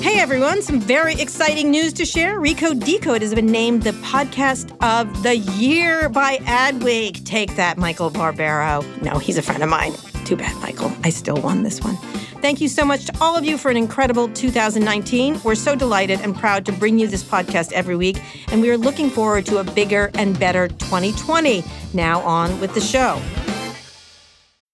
Hey everyone, some very exciting news to share. Recode Decode has been named the podcast of the year by Adweek. Take that, Michael Barbaro. No, he's a friend of mine. Too bad, Michael. I still won this one. Thank you so much to all of you for an incredible 2019. We're so delighted and proud to bring you this podcast every week, and we are looking forward to a bigger and better 2020. Now on with the show.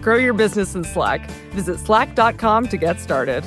Grow your business in Slack. Visit slack.com to get started.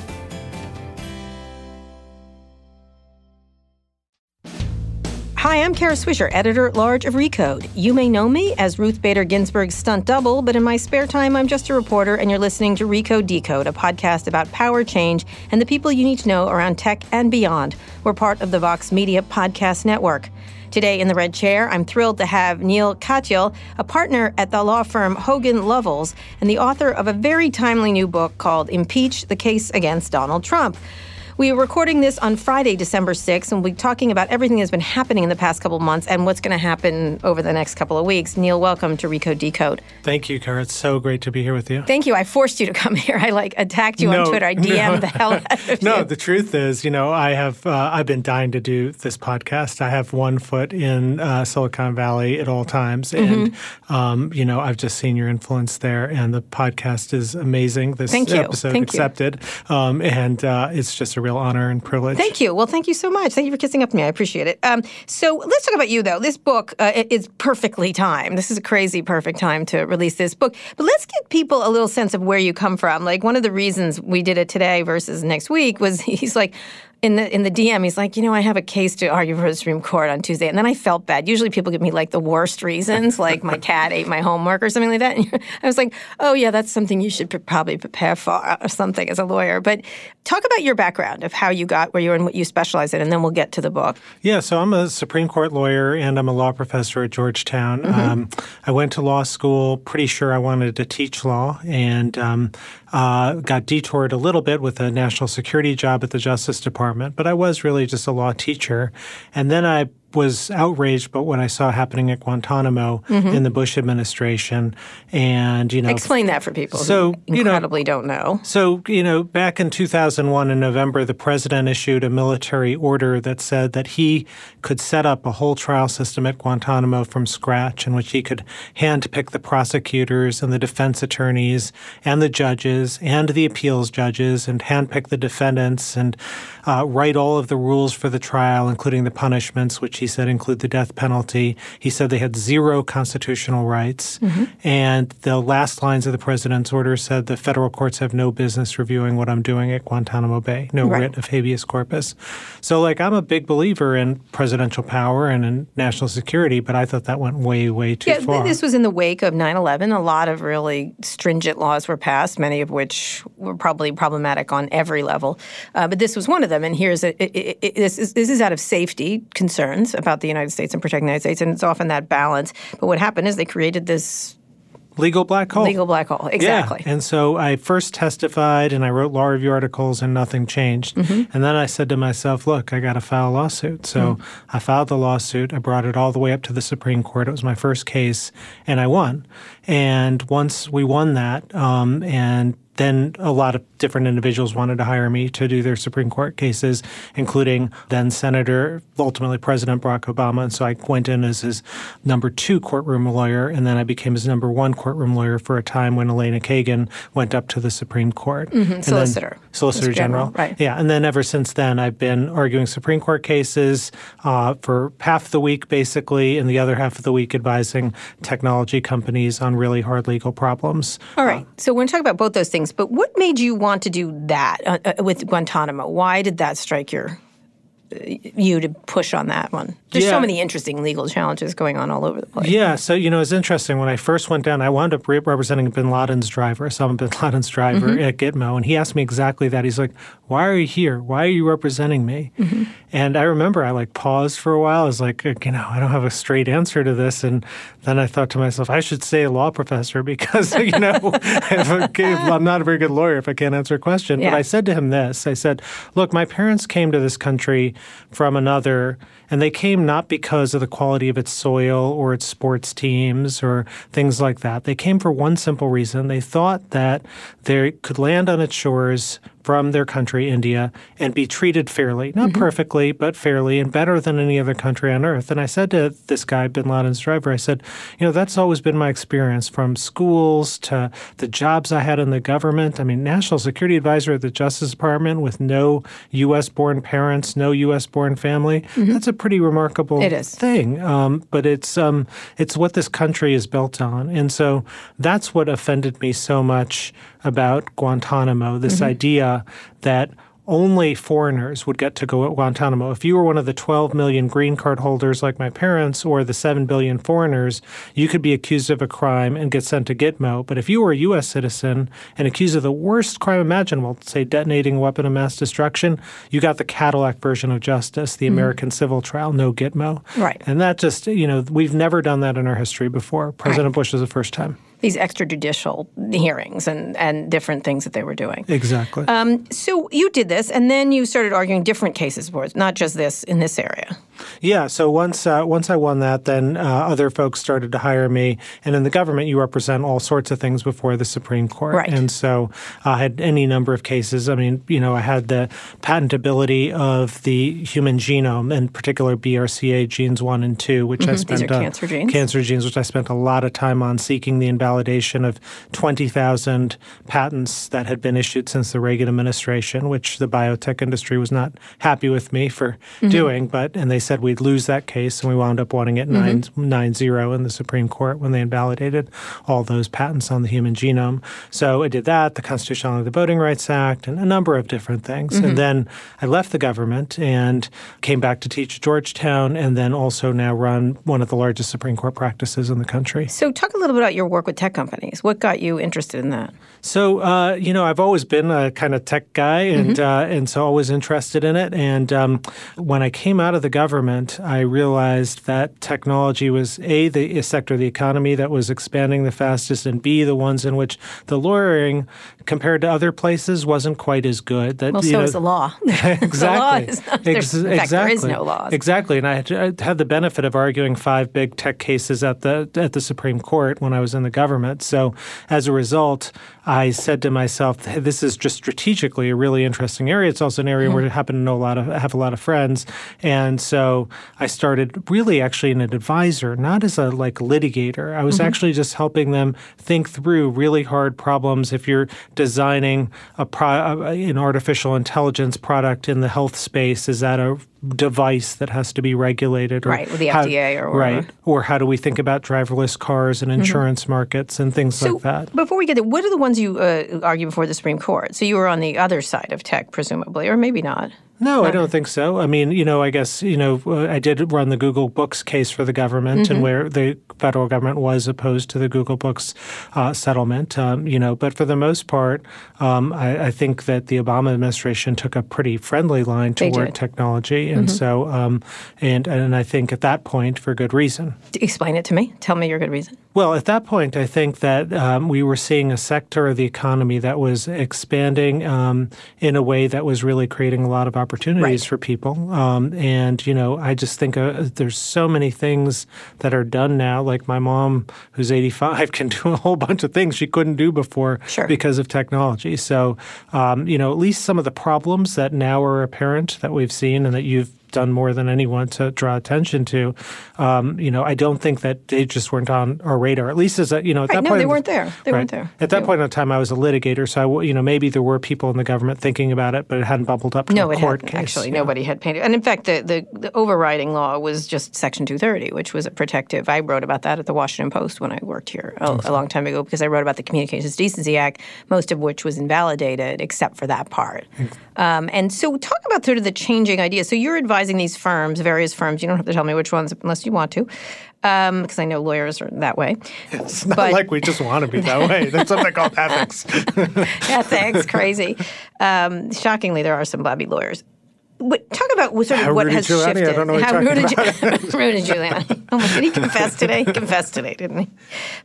Hi, I'm Kara Swisher, editor at large of Recode. You may know me as Ruth Bader Ginsburg's stunt double, but in my spare time, I'm just a reporter, and you're listening to Recode Decode, a podcast about power change and the people you need to know around tech and beyond. We're part of the Vox Media Podcast Network. Today in the red chair, I'm thrilled to have Neal Katyal, a partner at the law firm Hogan Lovells, and the author of a very timely new book called Impeach the Case Against Donald Trump. We are recording this on Friday, December 6th, and we'll be talking about everything that's been happening in the past couple months and what's going to happen over the next couple of weeks. Neal, welcome to Recode Decode. Thank you, Kara. It's so great to be here with you. Thank you. I forced you to come here. I like attacked you no, on Twitter. I DM'd no. the hell out of no, you. No, the truth is, you know, I have uh, I've been dying to do this podcast. I have one foot in uh, Silicon Valley at all times, and Mm-hmm. um, you know, I've just seen your influence there, and the podcast is amazing. This Thank you. episode Thank accepted, um, and uh, it's just a real honor and privilege. Thank you. Well, thank you so much. Thank you for kissing up to me. I appreciate it. Um, so let's talk about you, though. This book uh, is perfectly timed. This is a crazy perfect time to release this book. But let's give people a little sense of where you come from. Like one of the reasons we did it today versus next week was he's like. In the in the DM, he's like, you know, I have a case to argue for the Supreme Court on Tuesday, and then I felt bad. Usually, people give me like the worst reasons, like my cat ate my homework or something like that. And I was like, oh yeah, that's something you should probably prepare for or something as a lawyer. But talk about your background of how you got where you are and what you specialize in, and then we'll get to the book. Yeah, so I'm a Supreme Court lawyer and I'm a law professor at Georgetown. Mm-hmm. Um, I went to law school pretty sure I wanted to teach law and um, uh, got detoured a little bit with a national security job at the Justice Department, but I was really just a law teacher. And then I was outraged by what I saw happening at Guantanamo in the Bush administration. And, you know, Explain that for people So, who you know- incredibly don't know. so, you know, back in 2001 in November, the president issued a military order that said that he could set up a whole trial system at Guantanamo from scratch in which he could handpick the prosecutors and the defense attorneys and the judges and the appeals judges and handpick the defendants and uh, write all of the rules for the trial, including the punishments, which he said include the death penalty. He said they had zero constitutional rights. And the last lines of the president's order said the federal courts have no business reviewing what I'm doing at Guantanamo Bay, no Right. writ of habeas corpus. So, like, I'm a big believer in presidential power and in national security, but I thought that went way, way too Yeah, far. this was in the wake of 9 11. A lot of really stringent laws were passed, many of which were probably problematic on every level. Uh, but this was one of them. And here's a, i i i this, is, this is out of safety concerns about the United States and protecting the United States. And it's often that balance. But what happened is they created this Legal black hole. legal black hole. Exactly. Yeah. And so I first testified and I wrote law review articles and nothing changed. Mm-hmm. And then I said to myself, look, I got to file a lawsuit. So Mm. I filed the lawsuit. I brought it all the way up to the Supreme Court. It was my first case and I won. And once we won that, um, and then a lot of different individuals wanted to hire me to do their Supreme Court cases, including then Senator, ultimately President Barack Obama. And so I went in as his number two courtroom lawyer, and then I became his number one courtroom lawyer for a time when Elena Kagan went up to the Supreme Court. Mm-hmm. Solicitor. Solicitor General. General. Right. Yeah. And then ever since then, I've been arguing Supreme Court cases uh, for half the week, basically, and the other half of the week advising technology companies on really hard legal problems. All right. So we're going to talk about both those things, but what made you want to do that uh, uh, with Guantanamo? Why did that strike your uh, you to push on that one? There's Yeah. so many interesting legal challenges going on all over the place. Yeah, so you know it's interesting. When I first went down, I wound up re- representing Bin Laden's driver, Osama Bin Laden's driver Mm-hmm. at Gitmo, and he asked me exactly that. He's like, "Why are you here? Why are you representing me?" Mm-hmm. And I remember I like paused for a while. I was like, you know, I don't have a straight answer to this, and then I thought to myself, I should say a law professor because you know if I I'm not a very good lawyer if I can't answer a question. But I said to him this: I said, "Look, my parents came to this country from another." And they came not because of the quality of its soil or its sports teams or things like that. They came for one simple reason. They thought that they could land on its shores from their country, India, and be treated fairly. Not perfectly, but fairly and better than any other country on earth. And I said to this guy, Bin Laden's driver, I said, you know, that's always been my experience from schools to the jobs I had in the government. I mean, national security advisor at the Justice Department with no U.S. born parents, no U.S. born family. That's a pretty remarkable thing. Um, but it's um, it's what this country is built on, and so that's what offended me so much about Guantanamo. This mm-hmm. idea that only foreigners would get to go at Guantanamo. If you were one of the 12 million green card holders like my parents or the 7 billion foreigners, you could be accused of a crime and get sent to Gitmo. But if you were a U.S. citizen and accused of the worst crime imaginable, say detonating a weapon of mass destruction, you got the Cadillac version of justice, the mm-hmm. American civil trial, no Gitmo. Right. And that just, you know, we've never done that in our history before. President Bush was the first time. These extrajudicial hearings and, and different things that they were doing. Exactly. Um, so you did this, and then you started arguing different cases for it, not just this in this area. Yeah. So once uh, once I won that, then uh, other folks started to hire me. And in the government, you represent all sorts of things before the Supreme Court. Right. And so I had any number of cases. I mean, you know, I had the patentability of the human genome, in particular BRCA genes one and two, which I spent Mm-hmm. are uh, cancer genes. cancer genes, which I spent a lot of time on seeking the invalidation of twenty thousand patents that had been issued since the Reagan administration, which the biotech industry was not happy with me for Mm-hmm. doing. But and they said we'd lose that case, and we wound up winning it nine nine zero in the Supreme Court when they invalidated all those patents on the human genome. So I did that, the constitutionality of the Voting Rights Act, and a number of different things. And then I left the government and came back to teach at Georgetown, and then also now run one of the largest Supreme Court practices in the country. So talk a little bit about your work with tech companies. What got you interested in that? So uh, you know, I've always been a kind of tech guy, and uh, and so always interested in it. And um, when I came out of the government, I realized that technology was a the sector of the economy that was expanding the fastest, and b the ones in which the lawyering, compared to other places, wasn't quite as good. That Well, so know, is the law. exactly. the law is not, Ex- in fact, there is exactly. no laws. Exactly, and I had, I had the benefit of arguing five big tech cases at the at the Supreme Court when I was in the government. So as a result, I said to myself, "This is just strategically a really interesting area. It's also an area Mm-hmm. where I happen to know a lot of have a lot of friends." And so I started really actually in an advisor, not as a like litigator. I was Mm-hmm. actually just helping them think through really hard problems. If you're designing a pro, an artificial intelligence product in the health space, is that a device that has to be regulated, or Right, with the how- FDA or right, or how do we think about driverless cars and insurance markets and things Mm-hmm. So like that? before we get there, what are the ones you uh, argue before the Supreme Court? So you were on the other side of tech, presumably, or maybe not. No, I don't think so. I mean, you know, I guess you know, uh, I did run the Google Books case for the government, Mm-hmm. and where the federal government was opposed to the Google Books uh, settlement. Um, you know, but for the most part, um, I, I think that the Obama administration took a pretty friendly line toward technology, and Mm-hmm. so, um, and and I think at that point for good reason. Explain it to me. Tell me your good reason. Well, at that point, I think that um, we were seeing a sector of the economy that was expanding um, in a way that was really creating a lot of opportunities Right. for people. Um, and, you know, I just think uh, there's so many things that are done now. Like my mom, who's 85, can do a whole bunch of things she couldn't do before Sure. because of technology. So, um, you know, at least some of the problems that now are apparent that we've seen and that you've done more than anyone to draw attention to. Um, you know, I don't think that they just weren't on our radar. At least as a, you know, at Right, that no, point, they weren't there. They weren't there. At that They- point in time, I was a litigator, so I you know, maybe there were people in the government thinking about it, but it hadn't bubbled up to No, a court case. actually. yeah. Nobody had painted. And in fact, the, the, the overriding law was just Section 230, which was a protective. I wrote about that at the Washington Post when I worked here a, a long time ago because I wrote about the Communications Decency Act, most of which was invalidated except for that part. Um, and so, talk about sort of the changing ideas. So, you're advising these firms, various firms. You don't have to tell me which ones unless you want to, because I know lawyers are that way. It's not but- like we just want to be that way. There's something called ethics. Ethics, crazy. Um, shockingly, there are some blabby lawyers. But talk about sort of How what has Giuliani? I shifted. don't know what How you're Rudy, Giu- Rudy Giuliani. Oh my, did he confess today? He confessed today, didn't he?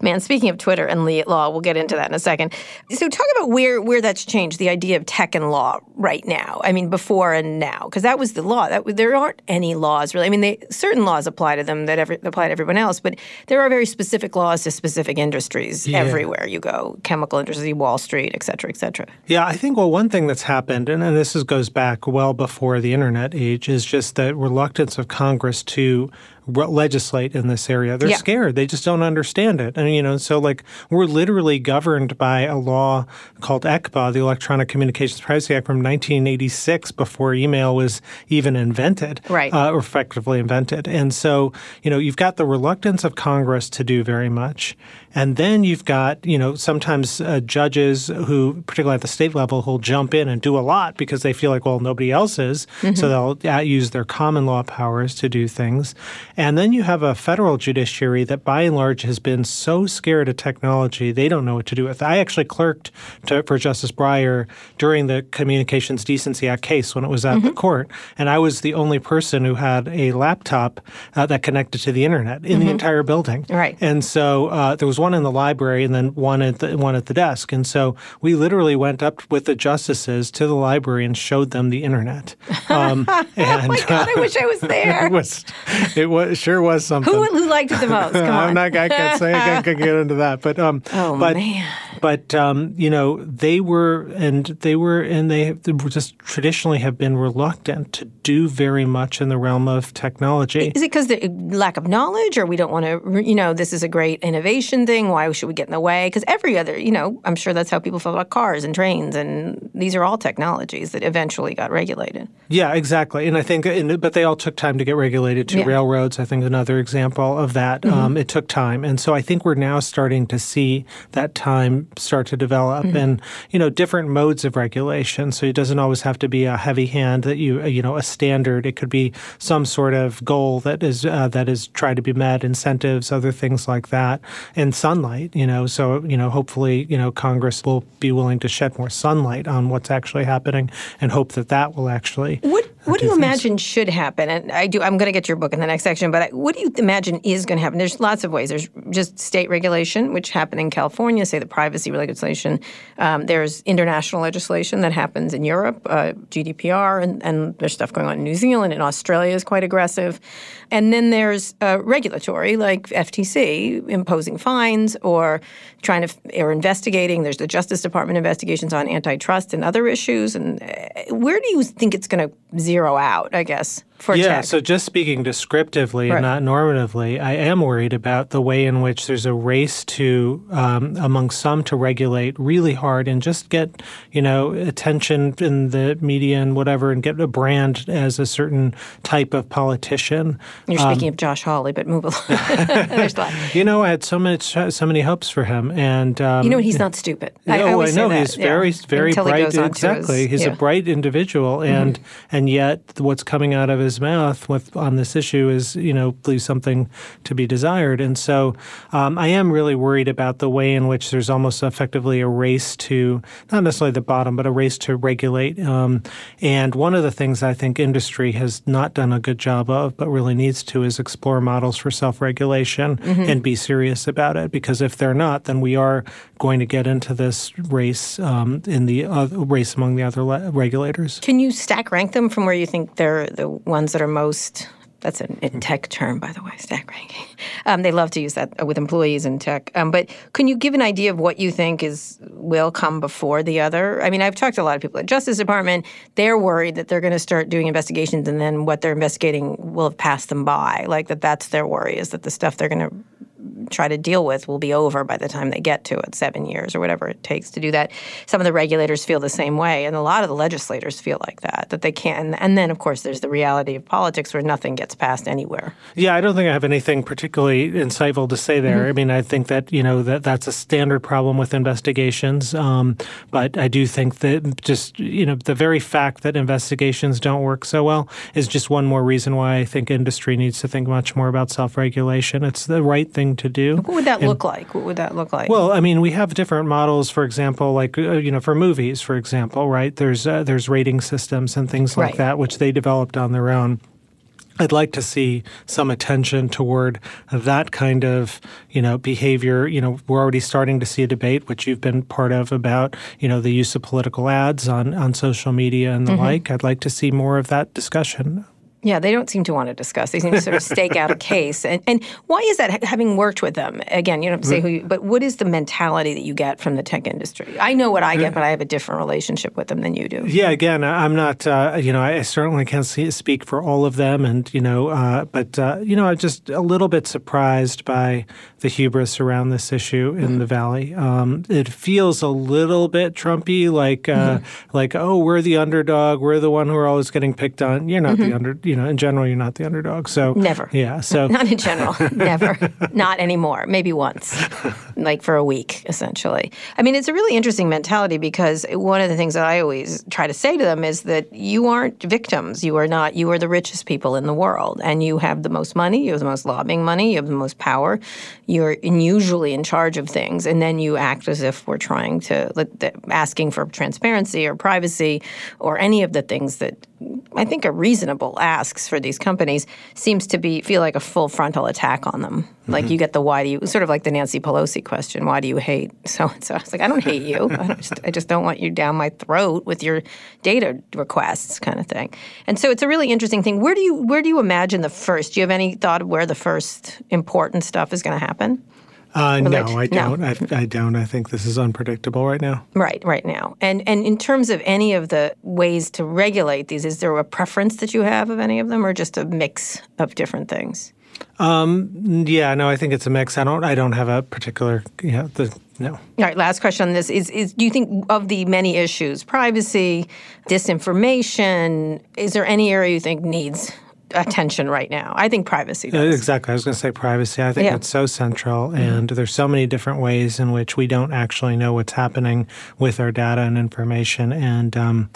Man, speaking of Twitter and law, we'll get into that in a second. So talk about where where that's changed, the idea of tech and law right now. I mean, before and now, because that was the law. That there aren't any laws really. I mean, they, certain laws apply to them that every, apply to everyone else, but there are very specific laws to specific industries everywhere you go: chemical industry, Wall Street, et cetera, et cetera. Yeah, I think well, one thing that's happened, and, and this is, goes back well before the internet age, is just the reluctance of Congress to legislate in this area. They're Yeah. scared; they just don't understand it, and you know, so like we're literally governed by a law called ECPA, the Electronic Communications Privacy Act from 1986, before email was even invented, Right. Uh, or effectively invented, and so you know, you've got the reluctance of Congress to do very much. And then you've got, you know, sometimes uh, judges who, particularly at the state level, who'll jump in and do a lot because they feel like, well, nobody else is. So they'll uh, use their common law powers to do things. And then you have a federal judiciary that, by and large, has been so scared of technology, they don't know what to do with. it. I actually clerked to, for Justice Breyer during the Communications Decency Act case when it was at the court. And I was the only person who had a laptop uh, that connected to the internet in the entire building. Right. And so uh, there was one in the library and then one at the one at the desk. And so we literally went up with the justices to the library and showed them the internet. Um, and Oh my God, I wish I was there. it was it was sure was something. Who, who liked it the most? Come on. I'm not. I can't say. I can't, can't get into that. But um. Oh, but, man. But um, you know, they were and they were and they, they were just traditionally have been reluctant to do very much in the realm of technology. Is it because the lack of knowledge, or we don't want to? You know, this is a great innovation thing. Why should we get in the way? Because every other, you know, I'm sure that's how people feel about cars and trains, and these are all technologies that eventually got regulated. Yeah, exactly. And I think, and, but they all took time to get regulated. To Yeah. Mm-hmm. railroads, I think, another example of that. Um, it took time, and so I think we're now starting to see that time start to develop, Mm-hmm. and you know, different modes of regulation. So it doesn't always have to be a heavy hand that you, you know, a standard. It could be some sort of goal that is uh, that is tried to be met, incentives, other things like that, and sunlight. You know, so you know, hopefully, you know, Congress will be willing to shed more sunlight on what's actually happening, and hope that that will actually. What What do you things. imagine should happen? And I do. I'm going to get your book in the next section. But I, what do you imagine is going to happen? There's lots of ways. There's just state regulation, which happened in California, say the privacy legislation. Um, there's international legislation that happens in Europe, uh, GDPR, and, and there's stuff going on in New Zealand and Australia is quite aggressive. And then there's uh, regulatory, like FTC imposing fines or trying to or investigating. There's the Justice Department investigations on antitrust and other issues. And uh, where do you think it's going to zero out? I guess for Yeah, so just speaking descriptively Right. and not normatively, I am worried about the way in which there's a race to, um, among some, to regulate really hard and just get, you know, attention in the media and whatever, and get a brand as a certain type of politician. You're speaking of Josh Hawley, but move along. there's a lot. You know, I had so many, so many hopes for him, and um, You know, he's not stupid. I, no, I, always say know that, he's yeah. very, very Until he bright. on to his- exactly, he's yeah. Mm-hmm. a bright individual, and and yet what's coming out of his his mouth with on this issue is you know leaves something to be desired. And so um, I am really worried about the way in which there's almost effectively a race to not necessarily the bottom, but a race to regulate. Um, and one of the things I think industry has not done a good job of, but really needs to, is explore models for self-regulation mm-hmm. and be serious about it. Because if they're not, then we are going to get into this race um, in the uh, race among the other le- regulators. Can you stack rank them from where you think they're the ones that are most that's a, tech term, by the way, stack ranking. Um, they love to use that with employees in tech. Um, but can you give an idea of what you think is will come before the other? I mean, I've talked to a lot of people at Justice Department. They're worried that they're going to start doing investigations, and then what they're investigating will have passed them by. Like that. That's their worry is that the stuff they're going to try to deal with will be over by the time they get to it, seven years or whatever it takes to do that. Some of the regulators feel the same way, and a lot of the legislators feel like that, that they can't. And then, of course, there's the reality of politics where nothing gets passed anywhere. Yeah, I don't think I have anything particularly insightful to say there. Mm-hmm. I mean, I think that you know that that's a standard problem with investigations, um, but I do think that just you know the very fact that investigations don't work so well is just one more reason why I think industry needs to think much more about self-regulation. It's the right thing to do. What would that and, look like? What would that look like? Well, I mean, we have different models. For example, like uh, you know, for movies, for example, right? There's uh, there's rating systems and things like right. that, which they developed on their own. I'd like to see some attention toward that kind of, you know, behavior. You know, we're already starting to see a debate, which you've been part of, about, you know, the use of political ads on, on social media and the mm-hmm. like. I'd like to see more of that discussion. Yeah, they don't seem to want to discuss. They seem to sort of stake out a case. And, and why is that? Having worked with them, again, you don't say who you, but what is the mentality that you get from the tech industry? I know what I get, but I have a different relationship with them than you do. Yeah, again, I'm not, uh, you know, I certainly can't see, speak for all of them. And, you know, uh, but, uh, you know, I'm just a little bit surprised by the hubris around this issue in mm-hmm. the Valley. Um, it feels a little bit Trumpy, like, uh, mm-hmm. like, oh, we're the underdog. We're the one who are always getting picked on. You're not mm-hmm. the under you know, in general, you're not the underdog. So never. Yeah. So not in general, never, not anymore. Maybe once, like for a week, essentially. I mean, it's a really interesting mentality because one of the things that I always try to say to them is that you aren't victims. You are not. You are the richest people in the world, and you have the most money. You have the most lobbying money. You have the most power. You're usually in charge of things, and then you act as if we're trying to like, asking for transparency or privacy or any of the things that I think a reasonable asks for these companies seems to be feel like a full frontal attack on them. Mm-hmm. Like you get the why do you sort of like the Nancy Pelosi question, why do you hate so and so? It's like I don't hate you. I, just, I just don't want you down my throat with your data requests, kind of thing. And so it's a really interesting thing. Where do you where do you imagine the first? Do you have any thought of where the first important stuff is going to happen? Uh, no, I don't. No. I, I, don't. I think this is unpredictable right now. Right, right now. And and in terms of any of the ways to regulate these, is there a preference that you have of any of them, or just a mix of different things? Um, yeah, no, I think it's a mix. I don't. I don't have a particular. You know, the no. All right. Last question on this is: Is do you think of the many issues, privacy, disinformation, is there any area you think needs attention right now. I think privacy does. Exactly. I was going to say privacy. I think yeah. it's so central, and mm-hmm. there's so many different ways in which we don't actually know what's happening with our data and information. And um,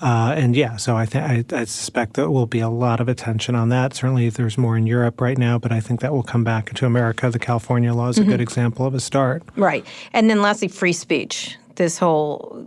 uh, and yeah, so I think I suspect that will be a lot of attention on that. Certainly, there's more in Europe right now, but I think that will come back into America. The California law is a mm-hmm. good example of a start. Right. And then lastly, free speech. This whole.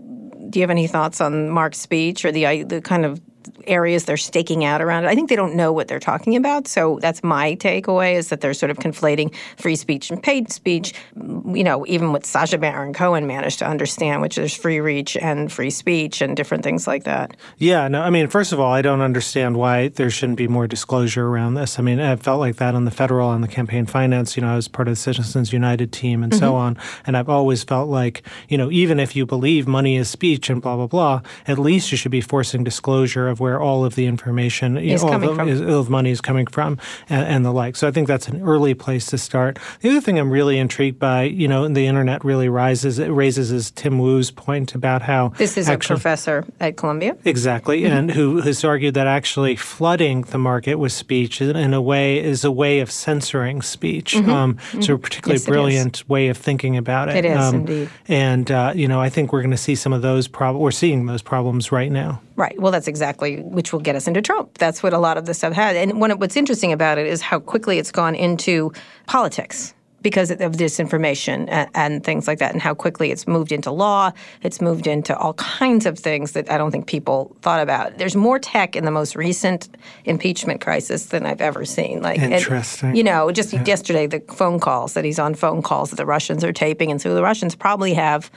Do you have any thoughts on Mark's speech or the the kind of areas they're staking out around it. I think they don't know what they're talking about. So that's my takeaway is that they're sort of conflating free speech and paid speech. You know, even what Sacha Baron Cohen managed to understand, which is free reach and free speech and different things like that. Yeah, no, I mean, first of all, I don't understand why there shouldn't be more disclosure around this. I mean, I felt like that on the federal on the campaign finance. You know, I was part of the Citizens United team and mm-hmm. so on. And I've always felt like, you know, even if you believe money is speech and blah, blah, blah, at least you should be forcing disclosure of where all of the information, is all of, is, of money is coming from, and, and, the like. So I think that's an early place to start. The other thing I'm really intrigued by, you know, the internet really rises it raises is Tim Wu's point about how this is actually, a professor at Columbia, exactly, mm-hmm. and who has argued that actually flooding the market with speech in a way is a way of censoring speech. Mm-hmm. Um, mm-hmm. So a particularly yes, brilliant way of thinking about it. It is um, indeed, and uh, you know, I think we're going to see some of those problems. We're seeing those problems right now. Right. Well, that's exactly which will get us into Trump. That's what a lot of this stuff had. And what's interesting about it is how quickly it's gone into politics because of disinformation and, and, things like that, and how quickly it's moved into law. It's moved into all kinds of things that I don't think people thought about. There's more tech in the most recent impeachment crisis than I've ever seen. Like, interesting. And, you know, just yeah. yesterday, the phone calls that he's on phone calls that the Russians are taping, and so the Russians probably have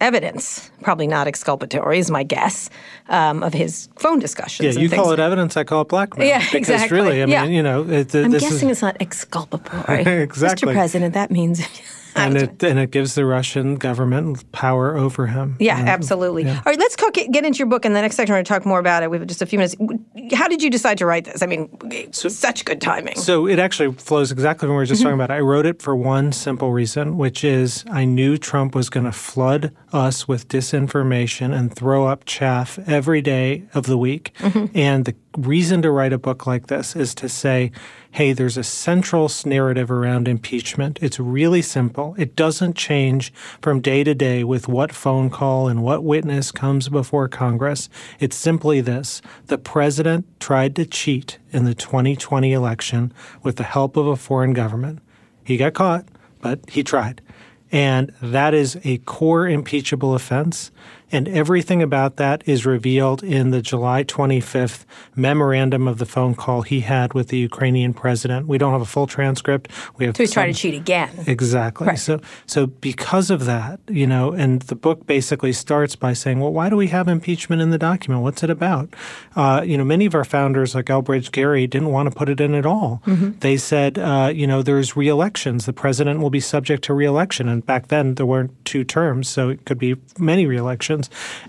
evidence, probably not exculpatory, is my guess, um, of his phone discussions. Yeah, you call it evidence, I call it blackmail. Yeah, because exactly. really, I yeah. mean, you know, it, I'm guessing is... it's not exculpatory. exactly. Mr. President, that means and it and it gives the Russian government power over him. Yeah, and, absolutely. Yeah. All right, let's talk, get into your book. In the next section, we're going to talk more about it. We have just a few minutes. How did you decide to write this? I mean, so, such good timing. So it actually flows exactly from what we were just mm-hmm. talking about. I wrote it for one simple reason, which is I knew Trump was going to flood us with disinformation and throw up chaff every day of the week. Mm-hmm. And the reason to write a book like this is to say, hey, there's a central narrative around impeachment. It's really simple. It doesn't change from day to day with what phone call and what witness comes before Congress. It's simply this the president tried to cheat in the 2020 election with the help of a foreign government. He got caught, but he tried. And that is a core impeachable offense. And everything about that is revealed in the July 25th memorandum of the phone call he had with the Ukrainian president. We don't have a full transcript. We have so he's trying to cheat again. Exactly. Right. So, so because of that, you know, and the book basically starts by saying, well, why do we have impeachment in the document? What's it about? Uh, you know, many of our founders, like Elbridge Gerry, didn't want to put it in at all. Mm-hmm. They said, uh, you know, there's re-elections. The president will be subject to re-election. And back then, there weren't two terms, so it could be many re-elections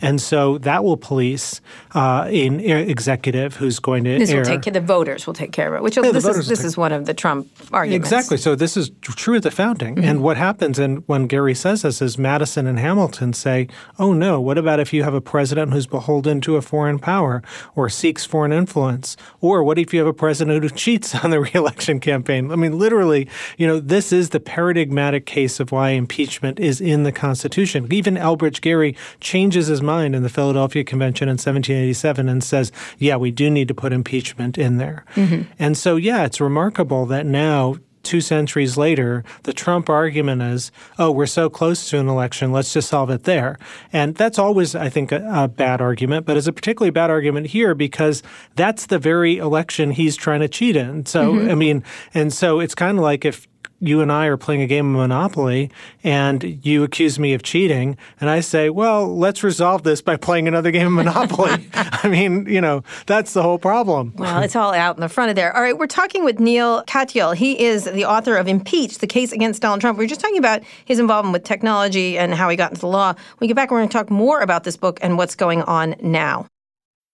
And so that will police uh, an executive who's going to this will take care, the voters will take care of it. Which yeah, this is this is one of the Trump arguments. Exactly. So this is true of the founding. Mm-hmm. And what happens and when Gerry says this is Madison and Hamilton say, "Oh no, what about if you have a president who's beholden to a foreign power or seeks foreign influence? Or what if you have a president who cheats on the reelection campaign?" I mean, literally, you know, this is the paradigmatic case of why impeachment is in the Constitution. Even Elbridge Gerry changed changes his mind in the Philadelphia Convention in 1787 and says, yeah, we do need to put impeachment in there. Mm-hmm. And so, yeah, it's remarkable that now, two centuries later, the Trump argument is, oh, we're so close to an election, let's just solve it there. And that's always, I think, a, a, bad argument, but it's a particularly bad argument here because that's the very election he's trying to cheat in. So, mm-hmm. I mean, and so it's kind of like if you and I are playing a game of Monopoly and you accuse me of cheating, and I say, well, let's resolve this by playing another game of Monopoly. I mean, you know, that's the whole problem. Well, it's all out in the front of there. All right, we're talking with Neal Katyal. He is the author of Impeach, the case against Donald Trump. We are just talking about his involvement with technology and how he got into the law. When we get back, and we're going to talk more about this book and what's going on now.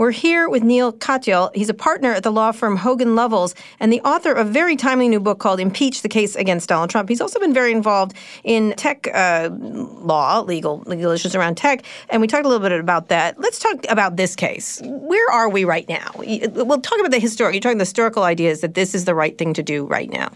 We're here with Neal Katyal. He's a partner at the law firm Hogan Lovells and the author of a very timely new book called Impeach the Case Against Donald Trump. He's also been very involved in tech uh, law, legal, legal issues around tech, and we talked a little bit about that. Let's talk about this case. Where are we right now? We'll talk about the historic, you're talking the historical ideas that this is the right thing to do right now.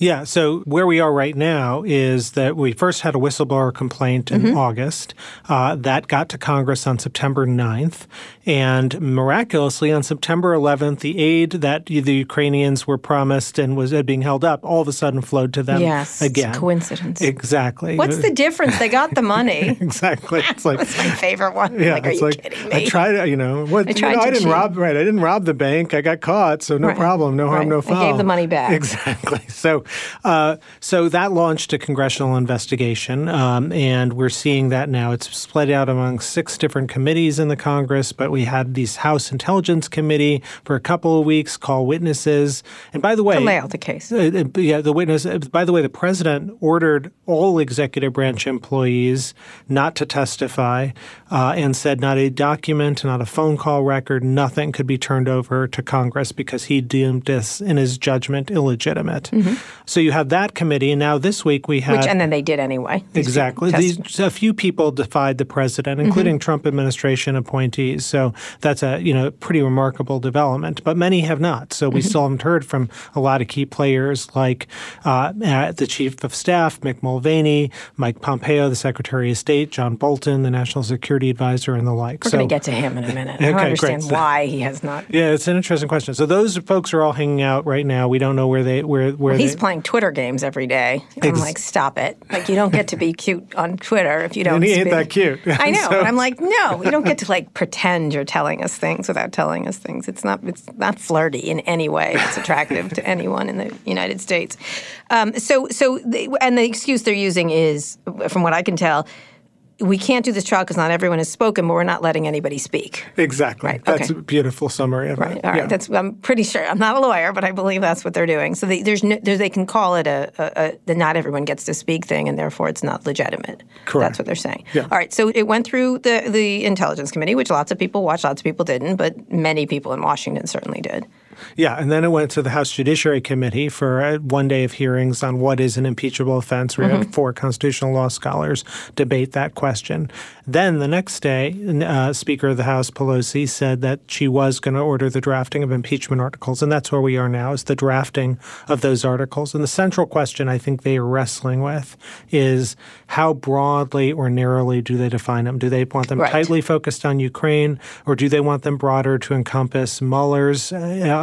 Yeah. So where we are right now is that we first had a whistleblower complaint in mm-hmm. August. Uh, that got to Congress on September 9th. And miraculously, on September 11th, the aid that the Ukrainians were promised and was being held up all of a sudden flowed to them yes, again. coincidence. Exactly. What's the difference? They got the money. exactly. It's like That's my favorite one. Yeah, like, are you like, kidding me? I tried. You know, what? I tried you know, to I didn't cheat. rob. Right. I didn't rob the bank. I got caught, so no right. problem. No harm, right. no foul. I gave the money back. Exactly. So, uh, so that launched a congressional investigation, um, and we're seeing that now. It's split out among six different committees in the Congress, but we had these House Intelligence Committee for a couple of weeks call witnesses. And by the way, to lay out the case. Uh, uh yeah, the witness. Uh, by the way, the president ordered all executive branch employees not to testify, uh, and said not a document, not a phone call record, nothing could be turned over to Congress because he deemed this, in his judgment, illegitimate. Mm-hmm. So you have that committee, and now this week we have. which, and then they did anyway. Exactly. These, a few people defied the president, including mm-hmm. Trump administration appointees. So that's a you know pretty remarkable development. But many have not. So we mm-hmm. still haven't heard from a lot of key players like uh, uh, the chief of staff, Mick Mulvaney, Mike Pompeo, the Secretary of State, John Bolton, the National Security Advisor, and the like. We're so, going to get to him in a minute. okay, I don't understand great. why he has not. Yeah, it's an interesting question. So those folks are all hanging out right now. We don't know where they where where well, he's they, playing Twitter games every day. I'm Ex- like, stop it! Like you don't get to be cute on Twitter if you don't. and he speak. ain't that cute. I know, So- but I'm like, no, you don't get to like pretend you're telling us things without telling us things. It's not it's not flirty in any way. It's attractive to anyone in the United States. Um, so so they, and the excuse they're using is, from what I can tell. We can't do this trial because not everyone has spoken, but we're not letting anybody speak. Exactly. Right, That's okay. a beautiful summary of Right. it. All right. Yeah. That's. I'm pretty sure. I'm not a lawyer, but I believe that's what they're doing. So they, there's no, there, they can call it a, a, a the not everyone gets to speak thing, and therefore it's not legitimate. Correct. That's what they're saying. Yeah. All right. So it went through the the Intelligence Committee, which lots of people watched, lots of people didn't, but many people in Washington certainly did. Yeah, and then it went to the House Judiciary Committee for uh, one day of hearings on what is an impeachable offense. We Mm-hmm. had four constitutional law scholars debate that question. Then the next day, uh, Speaker of the House Pelosi said that she was going to order the drafting of impeachment articles, and that's where we are now: is the drafting of those articles. And the central question I think they are wrestling with is how broadly or narrowly do they define them? Do they want them Right. tightly focused on Ukraine, or do they want them broader to encompass Mueller's uh,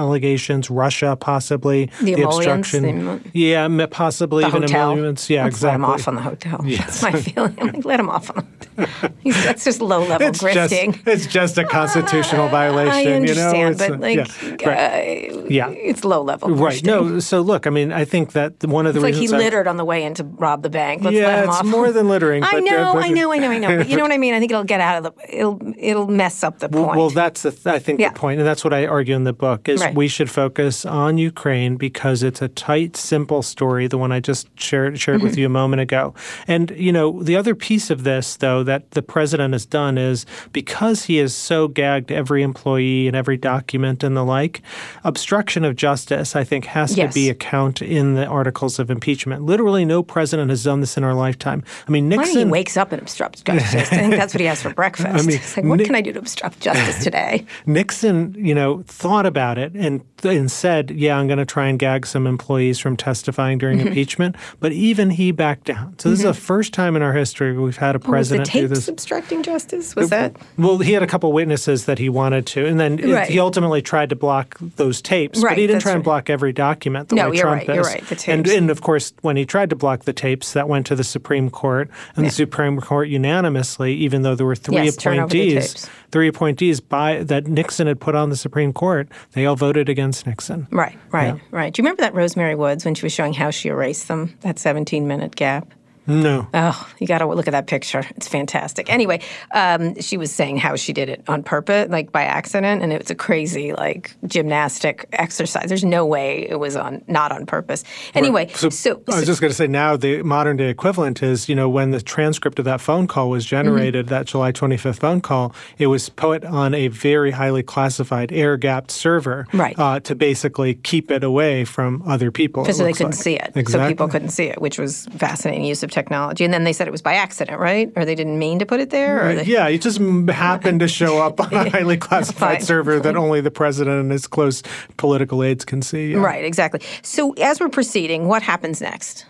allegations, Russia possibly, The emoluments, obstruction, the emo- yeah, possibly The even hotel. emoluments, yeah, Let's exactly. Let him off on the hotel. Yes. That's my feeling. I'm like, let him off on the hotel. That's just low level it's just grifting. it's just a constitutional violation. I understand, you know, It's but like, yeah, right. uh, Yeah. it's low level. Right. No. So look, I mean, I think that one of the It's like he reasons I- littered on the way in to rob the bank. Let's yeah, let him it's off. more than littering. I know, but- I know, I know, I know. But you know what I mean? I think it'll get out of the. It'll it'll mess up the point. Well, that's the th- I think Yeah. the point, and that's what I argue in the book is Right. We should focus on Ukraine because it's a tight, simple story, the one I just shared shared Mm-hmm. with you a moment ago. And you know, the other piece of this, though, that the president has done is because he has so gagged every employee and every document and the like, obstruction of justice, I think, has Yes. to be a count in the articles of impeachment. Literally, no president has done this in our lifetime. I mean, Why Nixon. he wakes up and obstructs justice? I think that's what he has for breakfast. I mean, It's like, what Ni- can I do to obstruct justice today? Nixon, you know, thought about it and and said, "Yeah, I'm going to try and gag some employees from testifying during Mm-hmm. impeachment." But even he backed down. So this is the first time in our history we've had a Was the president do tapes obstructing justice? Was that? Well, he had a couple witnesses that he wanted to, and then it- he ultimately tried to block those tapes. Right, but he didn't try and right. block every document the No, way you're Trump right, you're right, the And, tapes. and of course, when he tried to block the tapes, that went to the Supreme Court, and the Supreme Court unanimously, even though there were three Yes, the appointees, tapes. Three appointees by that Nixon had put on the Supreme Court, they all voted against Nixon. Right, right, Yeah. right. Do you remember that Rose Mary Woods when she was showing how she erased them? That 17 minute gap. No. Oh, you got to look at that picture. It's fantastic. Anyway, um, she was saying how she did it on purpose, like by accident, and it was a crazy like gymnastic exercise. There's no way it was on not on purpose. Anyway, Right. So, so, I was just going to say now the modern day equivalent is, you know, when the transcript of that phone call was generated, Mm-hmm. that July 25th phone call, it was put on a very highly classified air gapped server Right. uh, to basically keep it away from other people. Because so they couldn't like. see it. Exactly. So people couldn't see it, which was fascinating use of technology. And then they said it was by accident, right? Or they didn't mean to put it there? Or mm, they, Yeah, it just happened to show up on a highly classified server that only the president and his close political aides can see. yeah. Right, exactly. So as we're proceeding, what happens next?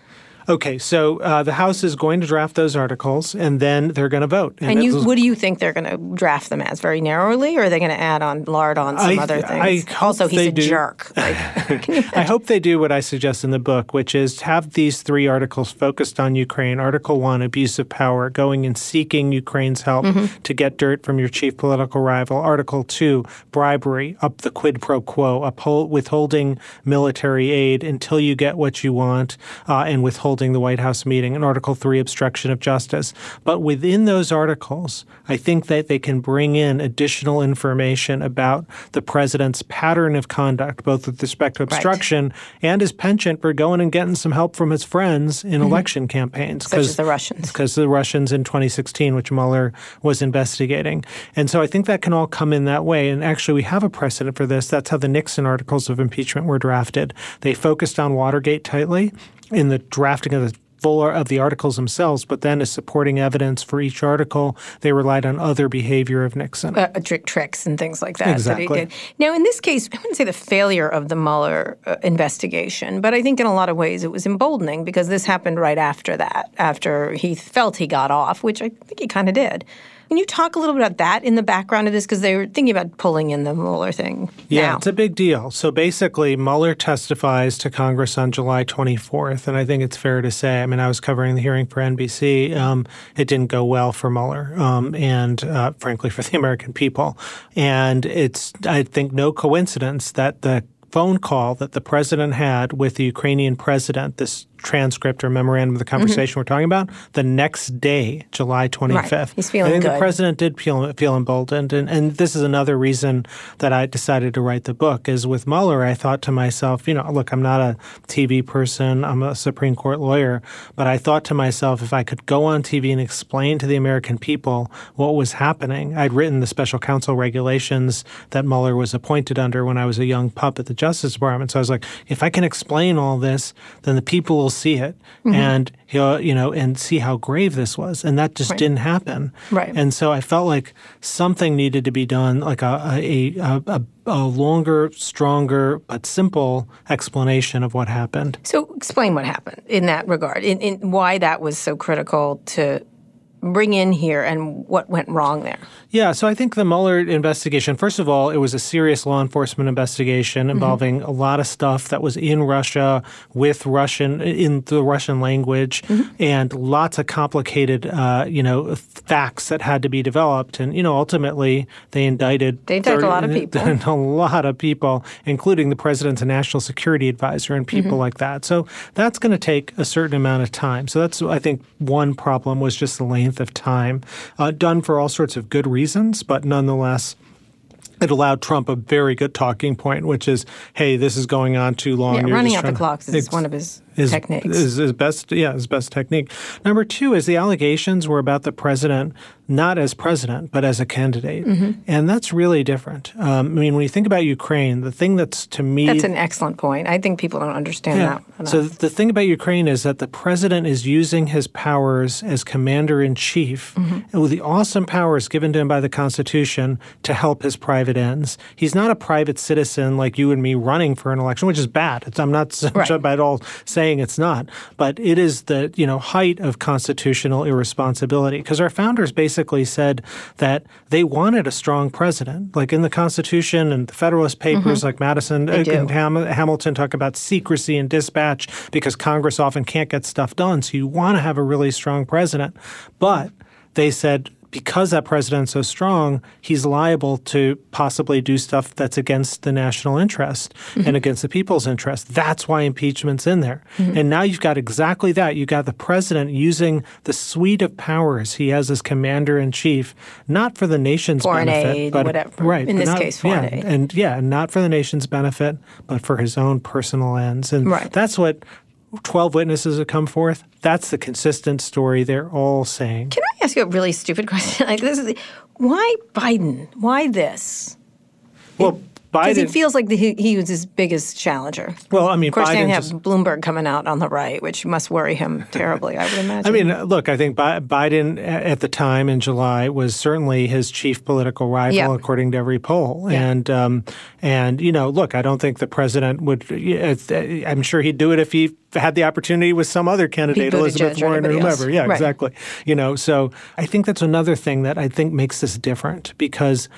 Okay, so uh, the House is going to draft those articles, and then they're going to vote. And it you, was- what do you think they're going to draft them as? Very narrowly, or are they going to add on lard on some I- other things? hope also, he's a do. jerk. Like, I hope they do what I suggest in the book, which is have these three articles focused on Ukraine. Article one, abuse of power, going and seeking Ukraine's help Mm-hmm. to get dirt from your chief political rival. Article two, bribery, up the quid pro quo, uphold, withholding military aid until you get what you want, uh, and withholding the White House meeting. And Article three, obstruction of justice. But within those articles, I think that they can bring in additional information about the president's pattern of conduct, both with respect to obstruction and his penchant for going and getting some help from his friends in election campaigns. Mm-hmm. Such as the Russians. Because the Russians in 2016, which Mueller was investigating. And so I think that can all come in that way. And actually, we have a precedent for this. That's how the Nixon articles of impeachment were drafted. They focused on Watergate tightly in the drafting of the full of the articles themselves, but then as supporting evidence for each article, they relied on other behavior of Nixon. uh, trick tricks and things like that that Exactly. did. Now, in this case, I wouldn't say the failure of the Mueller uh, investigation, but I think in a lot of ways it was emboldening because this happened right after that, after he felt he got off, which I think he kind of did. Can you talk a little bit about that in the background of this? Because they were thinking about pulling in the Mueller thing. Yeah, now. it's a big deal. So basically, Mueller testifies to Congress on July 24th, and I think it's fair to say, I mean, I was covering the hearing for NBC. Um, it didn't go well for Mueller, um, and uh, frankly, for the American people. And it's, I think, no coincidence that the phone call that the president had with the Ukrainian president, this transcript or memorandum of the mm-hmm. conversation we're talking about, the next day, July 25th. He's feeling I think good. the president did feel, feel emboldened. And, and this is another reason that I decided to write the book is with Mueller, I thought to myself, you know, look, I'm not a TV person. I'm a Supreme Court lawyer. But I thought to myself, if I could go on TV and explain to the American people what was happening, I'd written the special counsel regulations that Mueller was appointed under when I was a young pup at the Justice Department. So I was like, if I can explain all this, then the people will see it Mm-hmm. and he'll, you know, and see how grave this was. And that just didn't happen. Right. And so I felt like something needed to be done, like a a, a, a, a longer, stronger, but simple explanation of what happened. So explain what happened in that regard, in, in why that was so critical to bring in here and what went wrong there. Yeah, so I think the Mueller investigation, first of all, it was a serious law enforcement investigation involving a lot of stuff that was in Russia with Russian, in the Russian language, and lots of complicated, uh, you know, facts that had to be developed. And, you know, ultimately they indicted. They indicted a lot of people. a lot of people, including the president's national security advisor and people Mm-hmm. like that. So that's going to take a certain amount of time. So that's, I think, one problem was just the length of time, uh, done for all sorts of good reasons, but nonetheless. It allowed Trump a very good talking point, which is, "Hey, this is going on too long." Yeah, You're running out the clocks is one of his his, techniques. His, his best, yeah, his best technique. Number two is the allegations were about the president not as president, but as a candidate, Mm-hmm. and that's really different. Um, I mean, when you think about Ukraine, the thing that's to me That's an excellent point. I think people don't understand yeah. that. enough. So the thing about Ukraine is that the president is using his powers as commander in chief, Mm-hmm. and with the awesome powers given to him by the Constitution to help his private ends. He's not a private citizen like you and me running for an election, which is bad. It's, I'm not Right. at all saying it's not, but it is the you know height of constitutional irresponsibility because our founders basically said that they wanted a strong president, like in the Constitution and the Federalist Papers, like Madison uh, and Ham- Hamilton talk about secrecy and dispatch because Congress often can't get stuff done. So you want to have a really strong president. But they said because that president's so strong, he's liable to possibly do stuff that's against the national interest mm-hmm. and against the people's interest. That's why impeachment's in there. Mm-hmm. And now you've got exactly that. You've got the president using the suite of powers he has as commander in chief, not for the nation's foreign benefit, aid, but whatever. right in this not, case, foreign yeah, aid, and yeah, not for the nation's benefit, but for his own personal ends. And right. that's what 12 witnesses have come forth. That's the consistent story they're all saying. Can I ask you a really stupid question? Like this is why Biden? Why this? Well, because he feels like the, he, he, was his biggest challenger. Well, I mean, of course, Biden they have just, Bloomberg coming out on the right, which must worry him terribly. I would imagine. I mean, look, I think Biden at the time in July was certainly his chief political rival, yeah. according to every poll. Yeah. And um, and you know, look, I don't think the president would. I'm sure he'd do it if he had the opportunity with some other candidate, Elizabeth Warren or whomever. Else. Yeah, right. exactly. You know, so I think that's another thing that I think makes this different because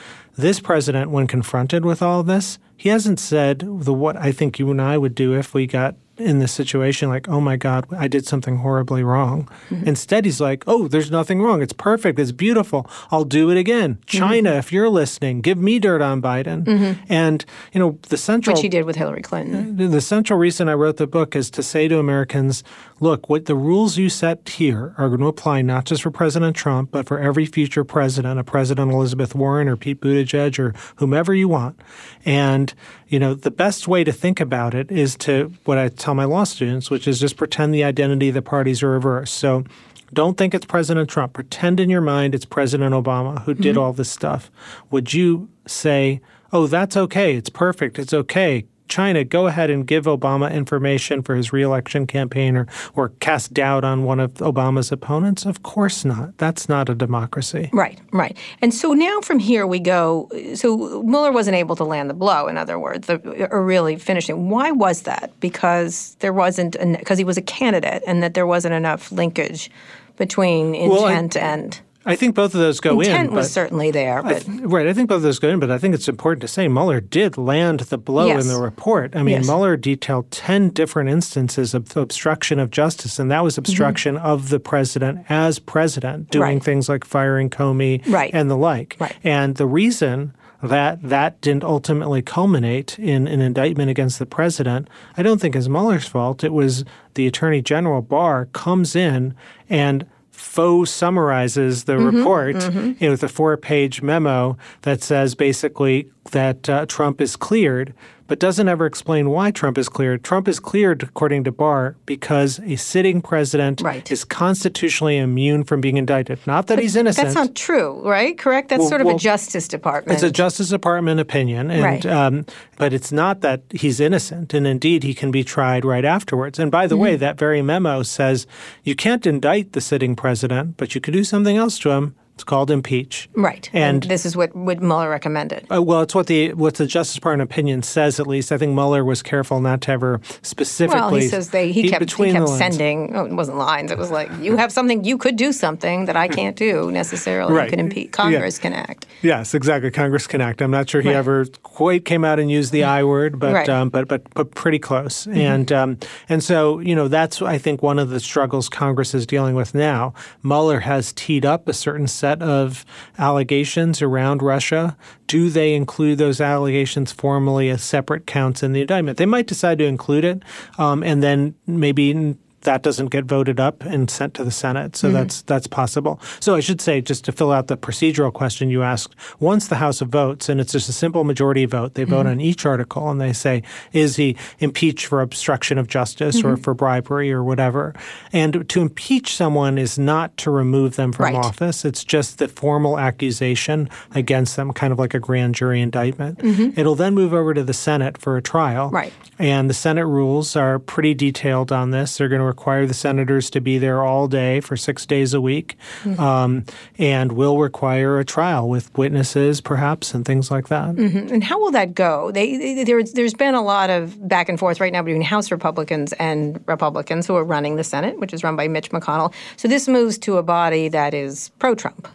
this president, when confronted with all of this, he hasn't said the what I think you and I would do if we got in this situation like, oh my God, I did something horribly wrong. Mm-hmm. Instead, he's like, oh, there's nothing wrong. It's perfect. It's beautiful. I'll do it again. Mm-hmm. China, if you're listening, give me dirt on Biden. Mm-hmm. And, you know, the central. Which he did with Hillary Clinton. The central reason I wrote the book is to say to Americans, look, what the rules you set here are going to apply not just for President Trump, but for every future president, a President Elizabeth Warren or Pete Buttigieg or whomever you want. And, you know, the best way to think about it is to what I tell my law students, which is just pretend the identity of the parties are reversed. So don't think it's President Trump. Pretend in your mind it's President Obama who did mm-hmm. all this stuff. Would you say, oh, that's okay. It's perfect. It's okay. China go ahead and give Obama information for his reelection campaign or, or cast doubt on one of Obama's opponents? Of course not. That's not a democracy. Right, right. And so now from here we go. So Mueller wasn't able to land the blow, in other words, or really finishing. Why was that? Because there wasn't, because he was a candidate and that there wasn't enough linkage between intent well, I, and. I think both of those go Intent in. Intent was certainly there. But. I, right. I think both of those go in, but I think it's important to say Mueller did land the blow yes. in the report. I mean, yes. Mueller detailed 10 different instances of obstruction of justice, and that was obstruction mm-hmm. of the president as president, doing right. things like firing Comey right. and the like. Right. And the reason that that didn't ultimately culminate in an indictment against the president, I don't think is Mueller's fault. It was the Attorney General Barr comes in and – faux summarizes the mm-hmm, report mm-hmm. You know, with a four page memo that says basically that uh, Trump is cleared but doesn't ever explain why Trump is cleared. Trump is cleared, according to Barr, because a sitting president right. is constitutionally immune from being indicted. Not that but he's innocent. That's not true, right? Correct? That's well, sort of well, a Justice Department. It's a Justice Department opinion, and right. um, but it's not that he's innocent, and indeed he can be tried right afterwards. And by the mm-hmm. way, that very memo says you can't indict the sitting president, but you can do something else to him. It's called impeach. Right. And, and this is what, what Mueller recommended. Uh, well, it's what the what the Justice Department opinion says. At least I think Mueller was careful not to ever specifically. Well, he says they he, kept he kept sending. Oh, it wasn't lines. It was like you have something. You could do something that I can't do necessarily. Right. You can impeach. Congress yeah. can act. Yes, exactly. Congress can act. I'm not sure he right. ever quite came out and used the I word, but right. um, but but but pretty close. Mm-hmm. And um, and so you know that's I think one of the struggles Congress is dealing with now. Mueller has teed up a certain set of allegations around Russia. Do they include those allegations formally as separate counts in the indictment? They might decide to include it, um, and then maybe that doesn't get voted up and sent to the Senate. So mm-hmm. that's that's possible. So I should say, just to fill out the procedural question you asked, once the House votes, and it's just a simple majority vote, they mm-hmm. vote on each article and they say, is he impeached for obstruction of justice mm-hmm. or for bribery or whatever? And to impeach someone is not to remove them from right. office. It's just the formal accusation against them, kind of like a grand jury indictment. Mm-hmm. It'll then move over to the Senate for a trial. Right. And the Senate rules are pretty detailed on this. They're going to require the senators to be there all day for six days a week, mm-hmm. um, and will require a trial with witnesses, perhaps, and things like that. Mm-hmm. And how will that go? They, they, there, there's been a lot of back and forth right now between House Republicans and Republicans who are running the Senate, which is run by Mitch McConnell. So this moves to a body that is pro-Trump.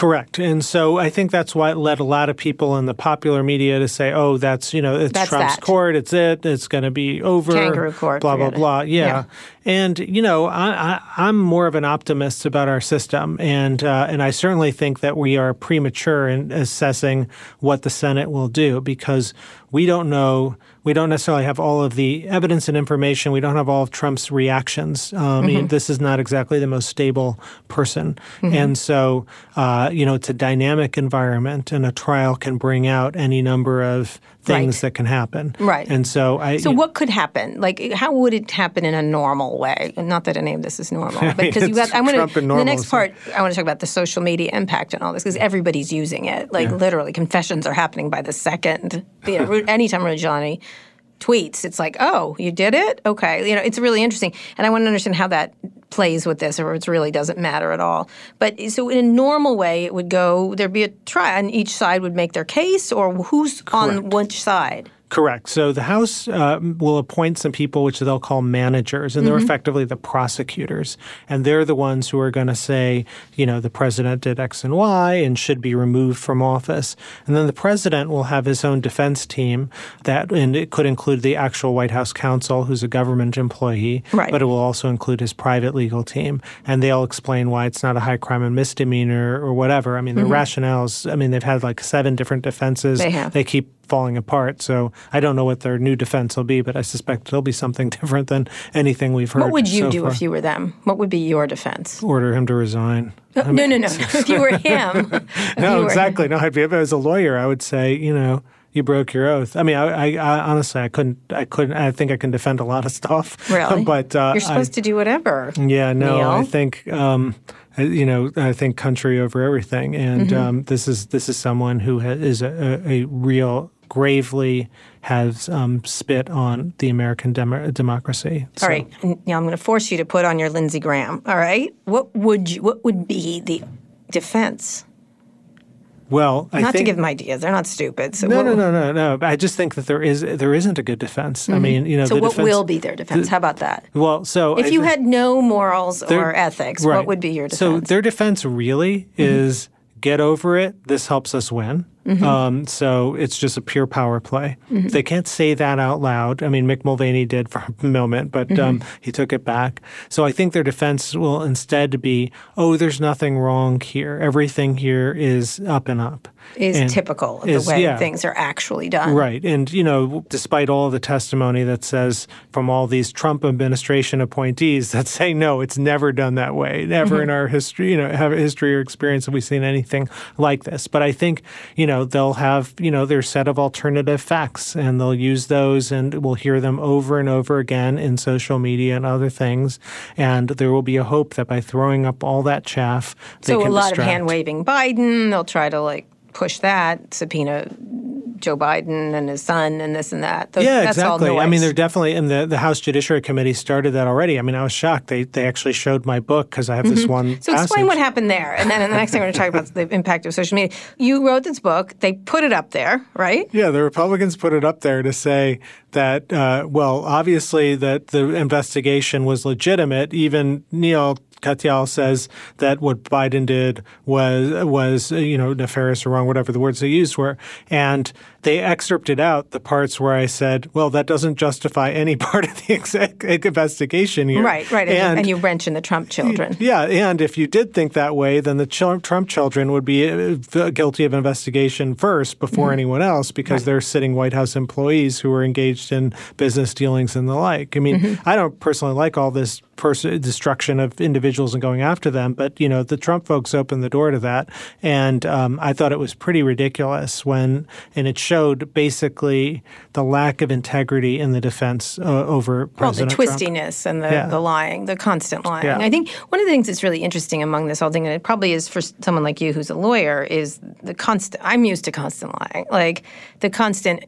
Correct. And so I think that's why it led a lot of people in the popular media to say, oh, that's, you know, it's that's Trump's that. court. It's it. It's going to be over. Kangaroo court. Blah, blah, blah. Yeah. yeah. And you know, I, I, am more of an optimist about our system, and uh, and I certainly think that we are premature in assessing what the Senate will do because we don't know. We don't necessarily have all of the evidence and information. We don't have all of Trump's reactions. Um, mm-hmm. I mean, this is not exactly the most stable person, mm-hmm. and so uh, you know, it's a dynamic environment, and a trial can bring out any number of things right. that can happen. Right. And so I. So what could happen? Like, how would it happen in a normal way? Not that any of this is normal, but because you got. I want to. The next part, I want to talk about the social media impact and all this because everybody's using it. Like yeah. literally, confessions are happening by the second. You know, anytime Giuliani tweets, it's like, oh, you did it? Okay. You know, it's really interesting. And I want to understand how that plays with this or it really doesn't matter at all. But so in a normal way, it would go, there'd be a trial and each side would make their case or who's Correct. on which side? Correct. So the House uh, will appoint some people, which they'll call managers, and they're mm-hmm. effectively the prosecutors. And they're the ones who are going to say, you know, the president did X and Y and should be removed from office. And then the president will have his own defense team that, and it could include the actual White House counsel, who's a government employee, right. but it will also include his private legal team. And they'll explain why it's not a high crime and misdemeanor or whatever. I mean, the mm-hmm. rationales, I mean, they've had like seven different defenses. They have. They keep falling apart. So I don't know what their new defense will be, but I suspect it'll be something different than anything we've heard. What would you so do far. if you were them? What would be your defense? Order him to resign. No, I mean, no, no, no. if you were him. no, exactly. No, I'd be, if I was a lawyer, I would say, you know, you broke your oath. I mean, I, I, I, honestly, I couldn't, I couldn't. I think I can defend a lot of stuff. Really, but uh, you're supposed I, to do whatever. Yeah, no, Neal. I think, um, you know, I think country over everything, and mm-hmm. um, this is this is someone who ha- is a, a, a real gravely has um, spit on the American dem- democracy. So. All right, now I'm going to force you to put on your Lindsey Graham. All right, what would you, what would be the defense? Well, I not think, to give them ideas; they're not stupid. So no, what, no, no, no, no. I just think that there is there isn't a good defense. Mm-hmm. I mean, you know, so what defense, will be their defense? The, How about that? Well, so if you had no morals or ethics, right. what would be your defense? So their defense really mm-hmm. is get over it. This helps us win. Mm-hmm. Um, so it's just a pure power play. Mm-hmm. They can't say that out loud. I mean, Mick Mulvaney did for a moment, but mm-hmm. um, he took it back. So I think their defense will instead be, oh, there's nothing wrong here. Everything here is up and up. Is and typical of is, the way yeah. things are actually done. Right. And, you know, despite all the testimony that says from all these Trump administration appointees that say, no, it's never done that way. Never mm-hmm. in our history, you know, have history or experience have we seen anything like this. But I think, you know, they'll have, you know, their set of alternative facts and they'll use those and we'll hear them over and over again in social media and other things. And there will be a hope that by throwing up all that chaff, they can distract so a lot distract. of hand waving Biden, they'll try to like push that, subpoena Joe Biden and his son and this and that. Those, yeah, exactly. I mean, they're definitely, and the, the House Judiciary Committee started that already. I mean, I was shocked. They they actually showed my book because I have this mm-hmm. one. So passage. explain what happened there, and then the next thing we're going to talk about is the impact of social media. You wrote this book. They put it up there, right? Yeah, the Republicans put it up there to say that, uh, well, obviously that the investigation was legitimate. Even Neal Katyal says that what Biden did was was you know nefarious or wrong, whatever the words they used were, and they excerpted out the parts where I said, well, that doesn't justify any part of the investigation here. Right, right. And, and, you, and you mentioned the Trump children. Yeah, and if you did think that way, then the Trump children would be uh, guilty of investigation first before mm-hmm. anyone else because right. they're sitting White House employees who are engaged in business dealings and the like. I mean, mm-hmm. I don't personally like all this pers- destruction of individuals and going after them, but, you know, the Trump folks opened the door to that. And um, I thought it was pretty ridiculous when, and it showed basically the lack of integrity in the defense uh, over President Well, the twistiness Trump. and the, yeah. the lying, the constant lying. Yeah. I think one of the things that's really interesting among this whole thing, and it probably is for someone like you who's a lawyer, is the constant. I'm used to constant lying, like the constant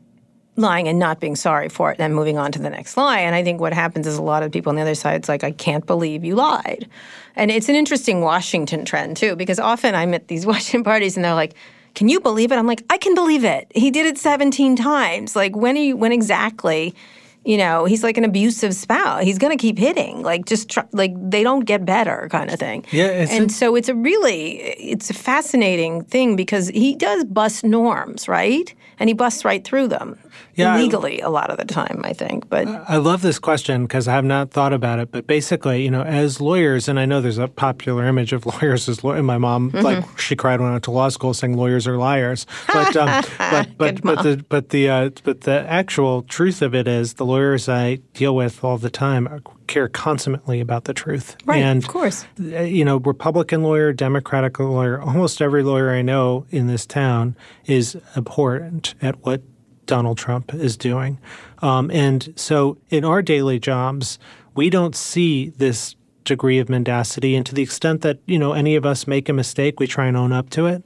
lying and not being sorry for it, and then moving on to the next lie. And I think what happens is a lot of people on the other side, it's like, I can't believe you lied. And it's an interesting Washington trend too, because often I'm at these Washington parties and they're like, can you believe it? I'm like, I can believe it. He did it 17 times. Like, when are you, when exactly? You know, he's like an abusive spouse. He's going to keep hitting. Like, just try, like they don't get better, kind of thing. Yeah, and a, so it's a really, it's a fascinating thing because he does bust norms, right? And he busts right through them Yeah, I- legally a lot of the time, I think. But I love this question because I have not thought about it. But basically, you know, as lawyers, and I know there's a popular image of lawyers as lawyers. My mom, Mm-hmm. like, she cried when I went to law school, saying lawyers are liars. But um, but but but the but the uh, but the actual truth of it is, the lawyers I deal with all the time care consummately about the truth. Right, and of course. uh, you know, Republican lawyer, Democratic lawyer, almost every lawyer I know in this town is abhorrent at what Donald Trump is doing. Um, and so in our daily jobs, we don't see this degree of mendacity and to the extent that you know any of us make a mistake we try and own up to it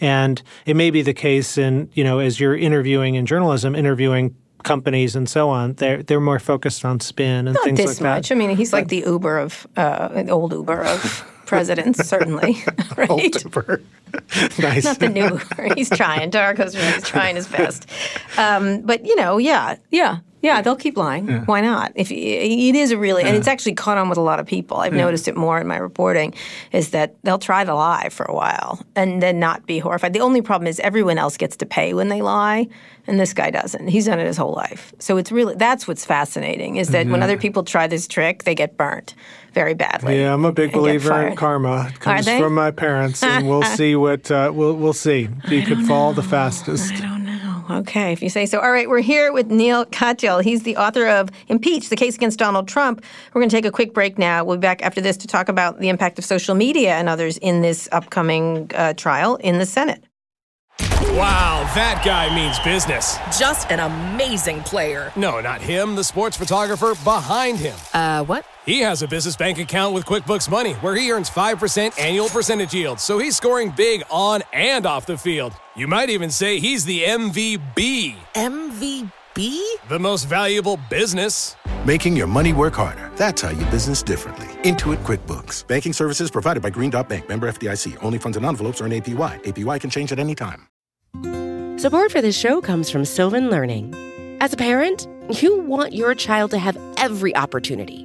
and it may be the case in you know as you're interviewing in journalism interviewing companies and so on they're they're more focused on spin and not things this like that much. I mean, he's like the Uber of uh, an old Uber of presidents, certainly. right? nice Not the new Uber. He's trying. Darko's right. He's trying his best. Um, but you know, yeah, yeah, yeah. They'll keep lying. Why not? If it is a really, and it's actually caught on with a lot of people. I've noticed it more in my reporting. Is that they'll try to lie for a while and then not be horrified. The only problem is everyone else gets to pay when they lie, and this guy doesn't. He's done it his whole life. So it's really that's what's fascinating. Is that when other people try this trick, they get burnt very badly. Yeah, I'm a big believer in karma. It comes from my parents, and we'll see what uh, we'll we'll see. You could fall the fastest. I don't know. Okay, if you say so. All right, we're here with Neal Katyal. He's the author of Impeach, the case against Donald Trump. We're going to take a quick break now. We'll be back after this to talk about the impact of social media and others in this upcoming uh, trial in the Senate. Wow, that guy means business. Just an amazing player. No, not him, the sports photographer behind him. Uh, what? He has a business bank account with QuickBooks Money where he earns 5% annual percentage yield, so he's scoring big on and off the field. You might even say he's the MVB, MVP? the most valuable business. Making your money work harder. That's how you business differently. Intuit QuickBooks. Banking services provided by Green Dot Bank. Member FDIC. Only funds and envelopes earn APY. APY can change at any time. Support for this show comes from Sylvan Learning. As a parent, you want your child to have every opportunity,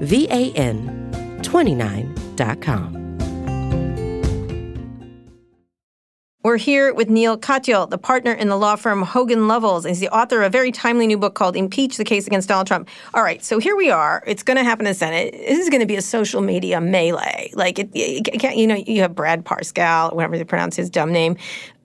V A N 29.com. We're here with Neal Katyal, the partner in the law firm Hogan Lovells. He's the author of a very timely new book called Impeach, the Case Against Donald Trump. All right, so here we are. It's going to happen in the Senate. This is going to be a social media melee. Like, it, it you know, you have Brad Parscale, whatever they pronounce his dumb name.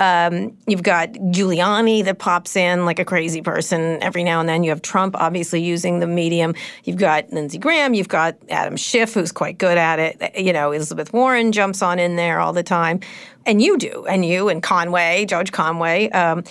Um, you've got Giuliani that pops in like a crazy person every now and then. You have Trump obviously using the medium. You've got Lindsey Graham. You've got Adam Schiff, who's quite good at it. You know, Elizabeth Warren jumps on in there all the time. And you do, and you and Conway, George Conway. Um,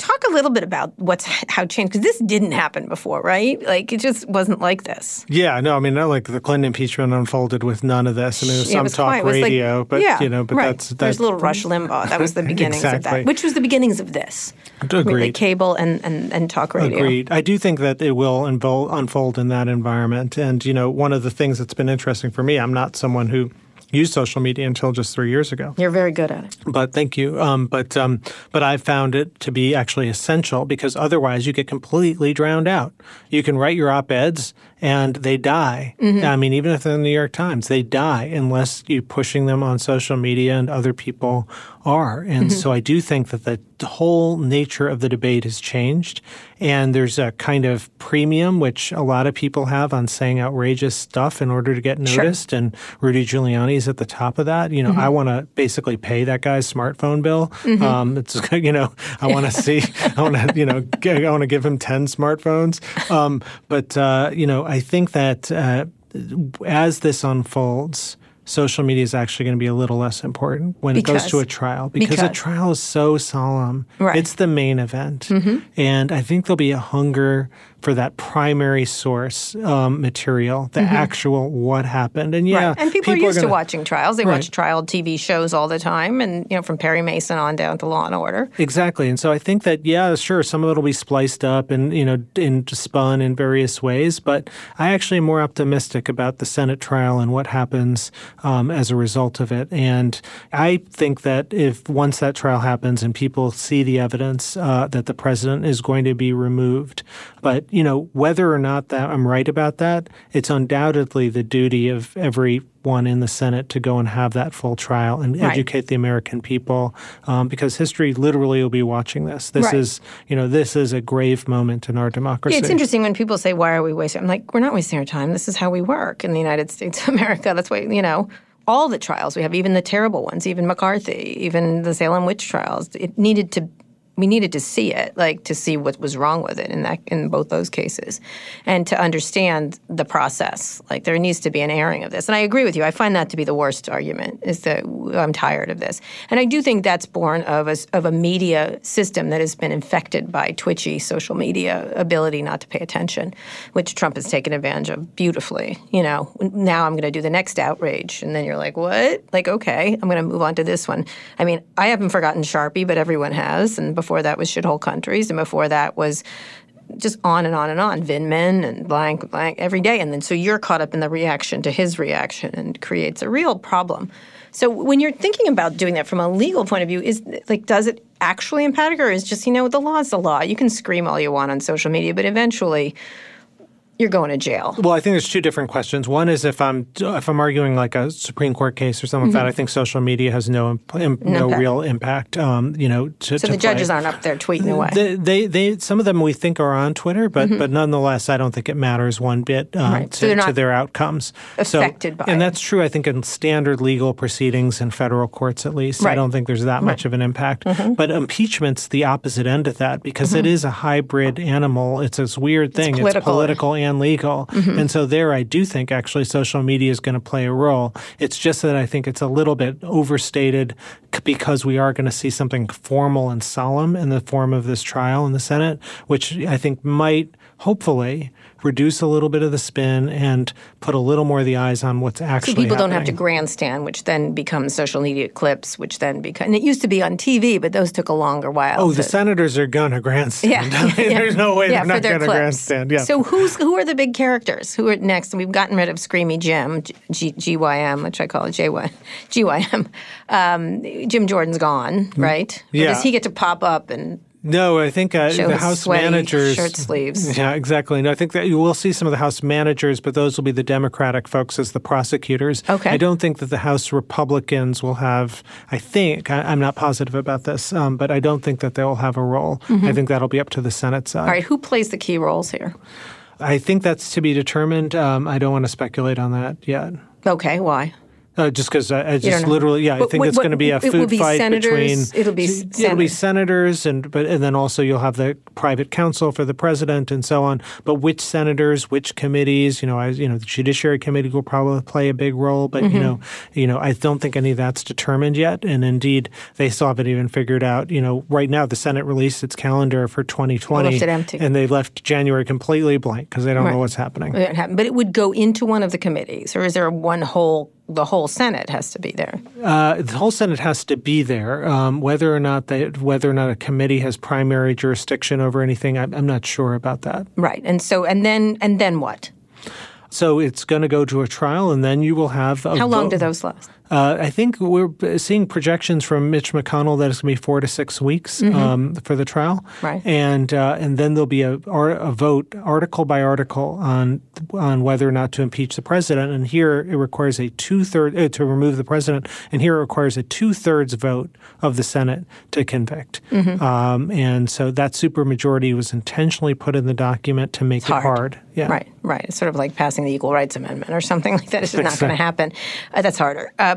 talk a little bit about what's how it changed because this didn't happen before, right? Like it just wasn't like this. Yeah, no, I mean, not like the Clinton impeachment unfolded with none of this. I mean, there was some talk. It like- radio, but yeah, you know, but right. that's there's a little Rush Limbaugh. That was the beginnings of that, which was the beginnings of this. Agreed. Like cable and, and, and talk radio. Agreed. I do think that it will unfold, unfold in that environment. And, you know, one of the things that's been interesting for me, I'm not someone who used social media until just three years ago. You're very good at it. But thank you. Um, but um, but I found it to be actually essential because otherwise you get completely drowned out. You can write your op eds and they die. Mm-hmm. I mean, even if they're in the New York Times, they die unless you're pushing them on social media and other people are. And Mm-hmm. so I do think that the whole nature of the debate has changed. And there's a kind of premium, which a lot of people have on saying outrageous stuff in order to get Sure. noticed. And Rudy Giuliani is at the top of that. You know, Mm-hmm. I want to basically pay that guy's smartphone bill. Um, it's, you know, I want to see, I want to, you know, g- I want to give him 10 smartphones. Um, but, uh, you know, I think that uh, as this unfolds, social media is actually going to be a little less important when it goes to a trial because, a trial is so solemn. Right. It's the main event. And I think there'll be a hunger for that primary source um, material, the actual what happened. And yeah, right. And people, are used to gonna- watching trials. They Right. watch trial TV shows all the time, and you know, from Perry Mason on down to Law and Order. Exactly. And so I think that, yeah, sure, some of it will be spliced up and, you know, and spun in various ways. But I actually am more optimistic about the Senate trial and what happens um, as a result of it. And I think that if once that trial happens and people see the evidence uh, that the president is going to be removed, but, you know, whether or not that I'm right about that, it's undoubtedly the duty of every one in the Senate to go and have that full trial and Right. educate the American people, um, because history literally will be watching this. This Right. is, you know, this is a grave moment in our democracy. Yeah, it's interesting when people say, "Why are we wasting?" I'm like, "We're not wasting our time. This is how we work in the United States of America. That's why you know." All the trials we have, even the terrible ones, even McCarthy, even the Salem witch trials, it needed to we needed to see it, like to see what was wrong with it in that in both those cases, and to understand the process. Like there needs to be an airing of this, and I agree with you. I find that to be the worst argument is that I'm tired of this, and I do think that's born of a of a media system that has been infected by twitchy social media ability not to pay attention, which Trump has taken advantage of beautifully. You know, now I'm going to do the next outrage, and then you're like, what? Like, okay, I'm going to move on to this one. I mean, I haven't forgotten Sharpie, but everyone has, and before that was shithole countries, and before that was just on and on and on, Vindman and blank, blank every day. And then so you're caught up in the reaction to his reaction and creates a real problem. So when you're thinking about doing that from a legal point of view, is like, does it actually impact or is just, you know, the law is the law. You can scream all you want on social media, but eventually you're going to jail. Well, I think there's two different questions. One is if I'm if I'm arguing like a Supreme Court case or something like that, I think social media has no imp- im- no Mm-hmm. real impact. Um, you know, to, So to the judges aren't up there tweeting away. They, they, they, some of them we think are on Twitter, but but nonetheless, I don't think it matters one bit um, Mm-hmm. Right. So to, to their outcomes. affected by and it. that's true. I think in standard legal proceedings in federal courts, at least, I Right. Mm-hmm. don't think there's that much of an impact. But impeachment's the opposite end of that because it is a hybrid animal. It's this weird thing. It's political. political and legal, mm-hmm. and so there, I do think actually social media is going to play a role. It's just that I think it's a little bit overstated because we are going to see something formal and solemn in the form of this trial in the Senate, which I think might hopefully reduce a little bit of the spin and put a little more of the eyes on what's actually. So people don't have to grandstand, which then becomes social media clips, which then become. And it used to be on TV, but those took a longer while. Oh, the senators are to grandstand. Yeah, I mean, yeah, There's no way yeah, they're not to clips. grandstand. Yeah. So who's who are the big characters? Who are next? And we've gotten rid of Screamy Jim, G- GYM, which I call it JY, GYM. Um, Jim Jordan's gone, right? Or Yeah. does he get to pop up and No, I think uh, the House sweaty managers. shirt sleeves. Yeah, exactly. No, I think that you will see some of the House managers, but those will be the Democratic folks as the prosecutors. Okay. I don't think that the House Republicans will have. I think I, I'm not positive about this, um, but I don't think that they will have a role. I think that'll be up to the Senate side. Mm-hmm. all right? Who plays the key roles here? I think that's to be determined. Um, I don't want to speculate on that yet. Okay, why? Uh, just because I, I just literally, yeah, I think what- it's going to be a food will be fight senators, between. it'll be senators. it'll be senators. and but and then also you'll have the private counsel for the president and so on. But which senators, which committees? You know, I, you know, the Judiciary Committee will probably play a big role, but Mm-hmm. you know, you know, I don't think any of that's determined yet. And indeed, they still haven't even figured out. You know, right now the Senate released its calendar for 2020, Left it empty. and they left January completely blank because they don't Right. know what's happening. But it would go into one of the committees, or is there one whole? The whole Senate has to be there. Uh, the whole Senate has to be there. Um, whether or not they, whether or not a committee has primary jurisdiction over anything, I'm, I'm not sure about that. Right. And so, and then, and then what? So it's going to go to a trial, and then you will have. A How long do those last? Uh, I think we're seeing projections from Mitch McConnell that it's going to be four to six weeks Mhm. um, for the trial, Right. And uh, and then there'll be a, a vote, article by article, on on whether or not to impeach the president. And here it requires a two third uh, to remove the president, and here it requires a two thirds vote of the Senate to convict. Mhm. Um, and so that supermajority was intentionally put in the document to make It's it hard. hard. Yeah. Right, right. It's sort of like passing the Equal Rights Amendment or something like that. It's just not going to happen. Uh, that's harder. Uh,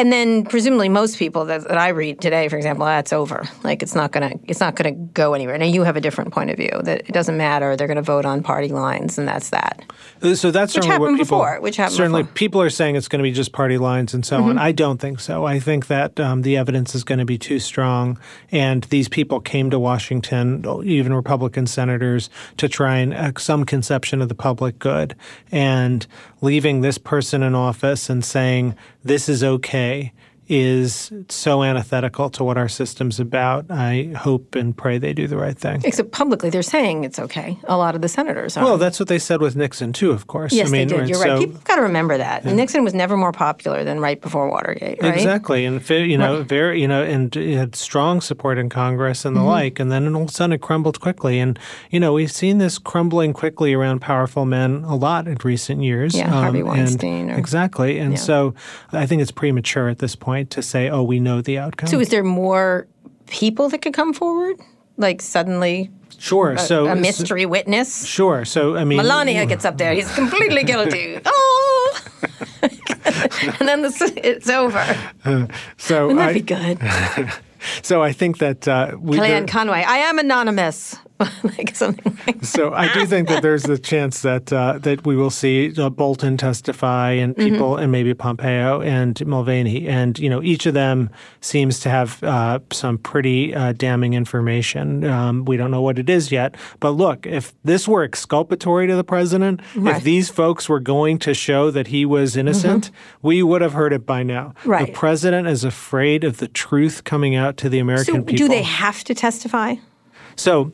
and then presumably most people that, that I read today, for example, that's over. Like it's not going to it's not to go anywhere. Now you have a different point of view that it doesn't matter. They're going to vote on party lines, and that's that. Uh, So that's Which happened people, before, which happened certainly before. people are saying it's going to be just party lines and so on. Mhm. I don't think so. I think that um, the evidence is going to be too strong, and these people came to Washington, even Republican senators, to try and uh, some conception of the public good, and leaving this person in office and saying this is okay Okay is so antithetical to what our system's about. I hope and pray they do the right thing. Except publicly, they're saying it's okay. A lot of the senators are. Well, that's what they said with Nixon too, of course. yes, I mean, they did. You're so- right. People have got to remember that. Nixon was never more popular than right before Watergate, right? Exactly, and you know, very you know, and it had strong support in Congress and the Mhm. like, and then all of a sudden it crumbled quickly. And you know, we've seen this crumbling quickly around powerful men a lot in recent years. Yeah, Harvey and- Weinstein or- exactly, and Yeah. so I think it's premature at this point to say, oh, we know the outcome. So is there more people that could come forward? Like suddenly sure, a, so a mystery witness? Sure, so I mean, Melania gets up there. He's completely guilty. Oh! and then this, it's over. so Wouldn't that I, be good? so I think that uh, we. Kellyanne Conway, I am anonymous. like something like So I do think that there's a chance that uh, that we will see uh, Bolton testify and Mm-hmm. people and maybe Pompeo and Mulvaney and you know each of them seems to have uh, some pretty uh, damning information. Um, we don't know what it is yet, but look, if this were exculpatory to the president, Right. if these folks were going to show that he was innocent, we would have heard it by now. The president is afraid of the truth coming out to the American So people. do they have to testify? So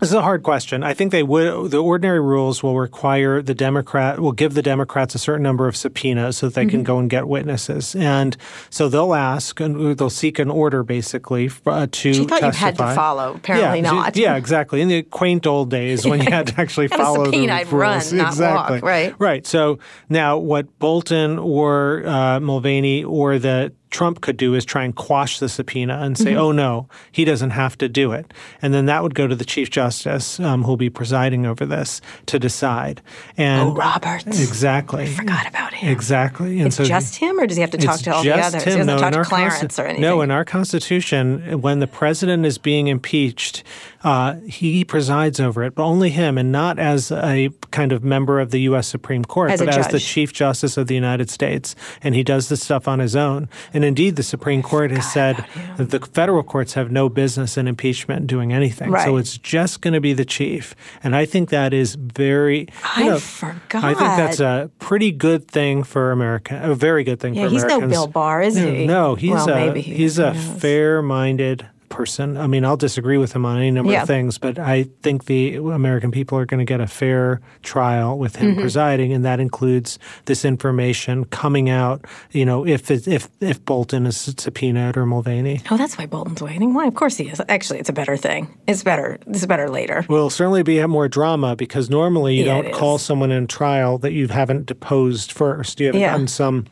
this is a hard question. I think they would. The ordinary rules will require the Democrat will give the Democrats a certain number of subpoenas so that they can Mhm. go and get witnesses, and so they'll ask and they'll seek an order basically uh, to She thought you had to follow. Apparently yeah, not. Yeah, exactly. In the quaint old days when you had to actually follow subpoena, the I'd run, rules. not walk, exactly. right. Right. So now what Bolton or uh, Mulvaney or the Trump could do is try and quash the subpoena and say, Mhm. oh, no, he doesn't have to do it. And then that would go to the Chief Justice, um, who'll be presiding over this, to decide. And Oh, Roberts. Exactly. I forgot about him. Exactly. And It's so just him, or does he have to talk to all the others? him. He doesn't No, talk to Clarence consti- or anything. No, in our Constitution, when the president is being impeached, uh, he presides over it, but only him, and not as a kind of member of the U.S. Supreme Court, As but as the. Chief Justice of the United States. And he does this stuff on his own. And indeed, the Supreme Court has said that the federal courts have no business in impeachment doing anything. So it's just going to be the chief. And I think that is very. I know, forgot. I think that's a pretty good thing for America. A very good thing Yeah, for he's no Americans. Bill Barr, is he? No, he's Well, a he he's a fair-minded person. I mean, I'll disagree with him on any number Yeah. of things, but I think the American people are going to get a fair trial with him Mhm. presiding, and that includes this information coming out. You know, if if if Bolton is subpoenaed or Mulvaney. Oh, that's why Bolton's waiting. Why? Of course he is. Actually, it's a better thing. It's better. It's better later. Will certainly be more drama because normally you Yeah, don't call someone in trial that you haven't deposed first. You haven't Yeah. done some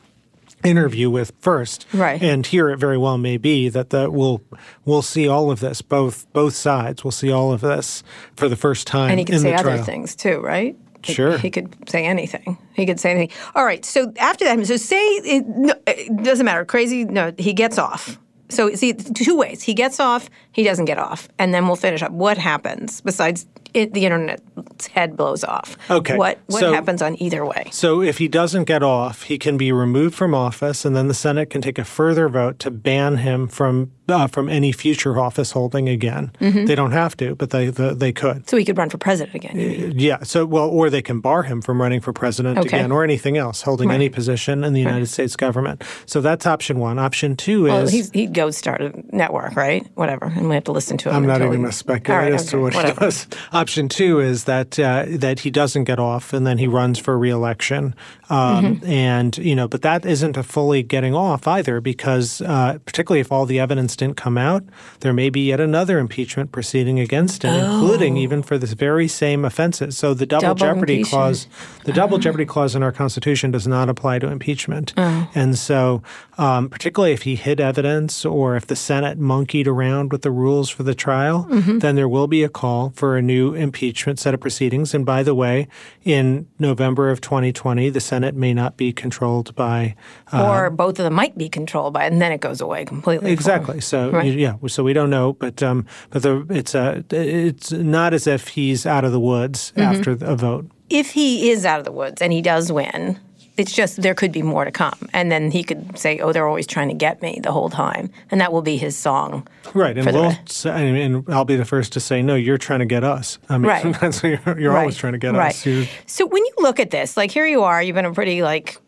interview with first. Right. And here it very well may be that the, we'll we'll see all of this. Both both sides We'll see all of this for the first time And he could in say other things too, right? He- Sure. He, could say anything. He could say anything. All right. So after that, so say it, no, it doesn't matter. Crazy. No, he gets off. So see, two ways. He gets off. He doesn't get off, and then we'll finish up. What happens besides it, the internet's head blows off? Okay, What what so- happens on either way? So if he doesn't get off, he can be removed from office, and then the Senate can take a further vote to ban him from uh, from any future office holding again. Mhm. They don't have to, but they they, they could. So he could run for president again. mean? Yeah. So, well, or they can bar him from running for president Okay. again, or anything else, holding any position in the Right. United States government. So that's option one. Option two Well, is he's, he'd go start a network, right? Whatever. And we have to listen to him. I'm not even going to speculate right, as to what whatever. he does. Option two is that uh, that he doesn't get off, and then he runs for reelection. Um, Mhm. And you know, but that isn't a fully getting off either, because uh, particularly if all the evidence didn't come out, there may be yet another impeachment proceeding against him, including Oh. even for this very same offenses. So the double, Double jeopardy clause, the double jeopardy clause in our Constitution does not apply to impeachment. Oh. And so, um, particularly if he hid evidence or if the Senate monkeyed around with the rules for the trial, Mhm. then there will be a call for a new impeachment set of proceedings. And by the way, in November of 2020, the Senate may not be controlled by. uh, or both of them might be controlled by and then it goes away completely. Exactly. So Right. yeah. So we don't know, but um, but the, it's a it's not as if he's out of the woods Mhm. after a vote. If he is out of the woods and he does win, it's just there could be more to come. And then he could say, oh, they're always trying to get me the whole time. And that will be his song. Right, and we'll say, and, and I'll be the first to say, no, you're trying to get us. I mean, Right. you're, you're Right. always trying to get Right. us. You're- So when you look at this, like here you are, you've been a pretty like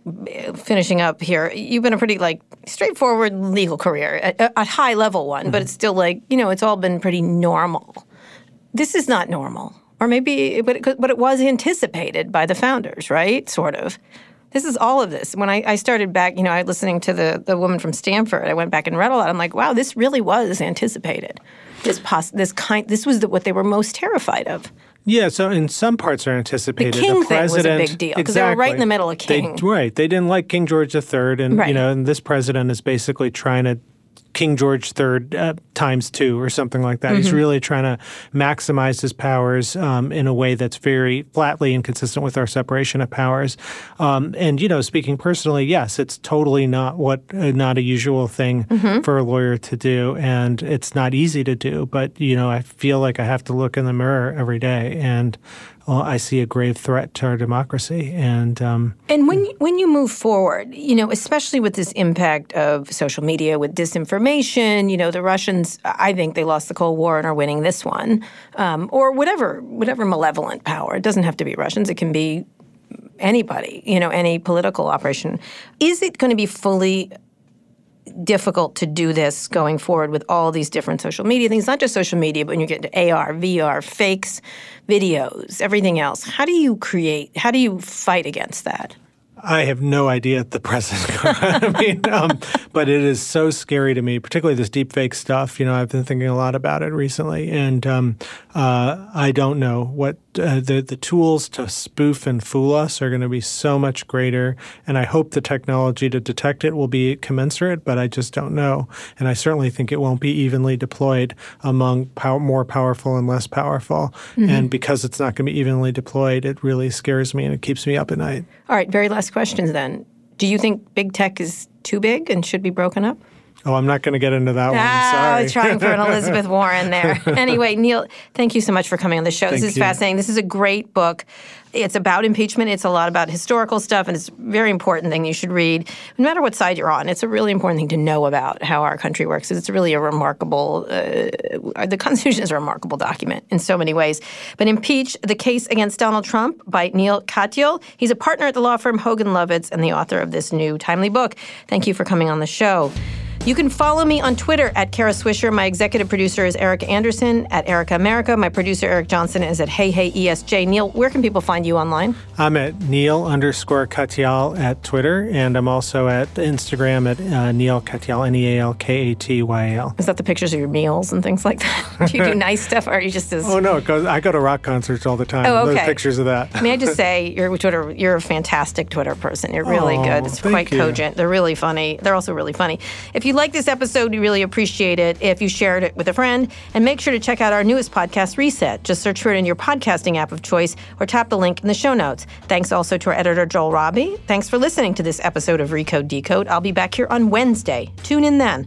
finishing up here. You've been a pretty like straightforward legal career, a, a high level one, Mm-hmm. but it's still like you know it's all been pretty normal. This is not normal, or maybe, but it, but it was anticipated by the founders, right? Sort of. This is all of this. When I, I started back, you know, I was listening to the the woman from Stanford. I went back and read a lot. I'm like, wow, this really was anticipated. This pos- this kind, this was the, what they were most terrified of. Yeah, so in some parts are anticipated. King the thing was a big deal, 'cause they were right in the middle of They- King. right, they didn't like King George III, and Right. you know, and this president is basically trying to King George III uh, times two or something like that. He's Mhm. really trying to maximize his powers um, in a way that's very flatly inconsistent with our separation of powers. Um, and you know, speaking personally, yes, it's totally not what uh, not a usual thing Mhm. for a lawyer to do, and it's not easy to do. But you know, I feel like I have to look in the mirror every day, and well, I see a grave threat to our democracy. And um, And when when you move forward, you know, especially with this impact of social media, with disinformation, you know, the Russians, I think they lost the Cold War and are winning this one, um, or whatever whatever malevolent power. It doesn't have to be Russians. It can be anybody, you know, any political operation. Is it going to be fully difficult to do this going forward with all these different social media things, not just social media, but when you get into AR, VR, fakes, videos, everything else. How do you create, how do you fight against that? I have no idea at the present. I mean, um, but it is so scary to me, particularly this deep fake stuff. You know, I've been thinking a lot about it recently, and um, uh, I don't know what uh, the the tools to spoof and fool us are going to be so much greater. And I hope the technology to detect it will be commensurate, but I just don't know. And I certainly think it won't be evenly deployed among pow- more powerful and less powerful. Mhm. And because it's not going to be evenly deployed, it really scares me and it keeps me up at night. All right, very last questions then. Do you think big tech is too big and should be broken up? Oh, I'm not going to get into that one. Ah, Sorry. I was trying for an Elizabeth Warren there. anyway, Neal, thank you so much for coming on the show. this is you. fascinating. This is a great book. It's about impeachment. It's a lot about historical stuff, and it's a very important thing you should read. No matter what side you're on, it's a really important thing to know about how our country works. It's really a remarkable. Uh, the Constitution is a remarkable document in so many ways. But impeach the case against Donald Trump by Neal Katyal. He's a partner at the law firm Hogan Lovells and the author of this new timely book. Thank you for coming on the show. You can follow me on Twitter at Kara Swisher. My executive producer is Erica Anderson at Erica America. My producer, Eric Johnson, is at Hey Hey ESJ. Neal, where can people find you online? I'm at Neal underscore Katyal at Twitter, and I'm also at Instagram at uh, Neal Katyal, N E A L K A T Y A L. Is that the pictures of your meals and things like that? do you do nice stuff, or are you just as? Oh no, goes, I go to rock concerts all the time. Oh, Those okay. pictures of that. May I just say, you're Twitter. You're a fantastic Twitter person. You're really Oh, good. It's quite you. cogent. They're really funny. They're also really funny. If you like this episode, we really appreciate it if you shared it with a friend. And make sure to check out our newest podcast, Reset. Just search for it in your podcasting app of choice, or tap the link in the show notes. Thanks also to our editor Joel Robbie. Thanks for listening to this episode of Recode Decode. I'll be back here on Wednesday. Tune in then.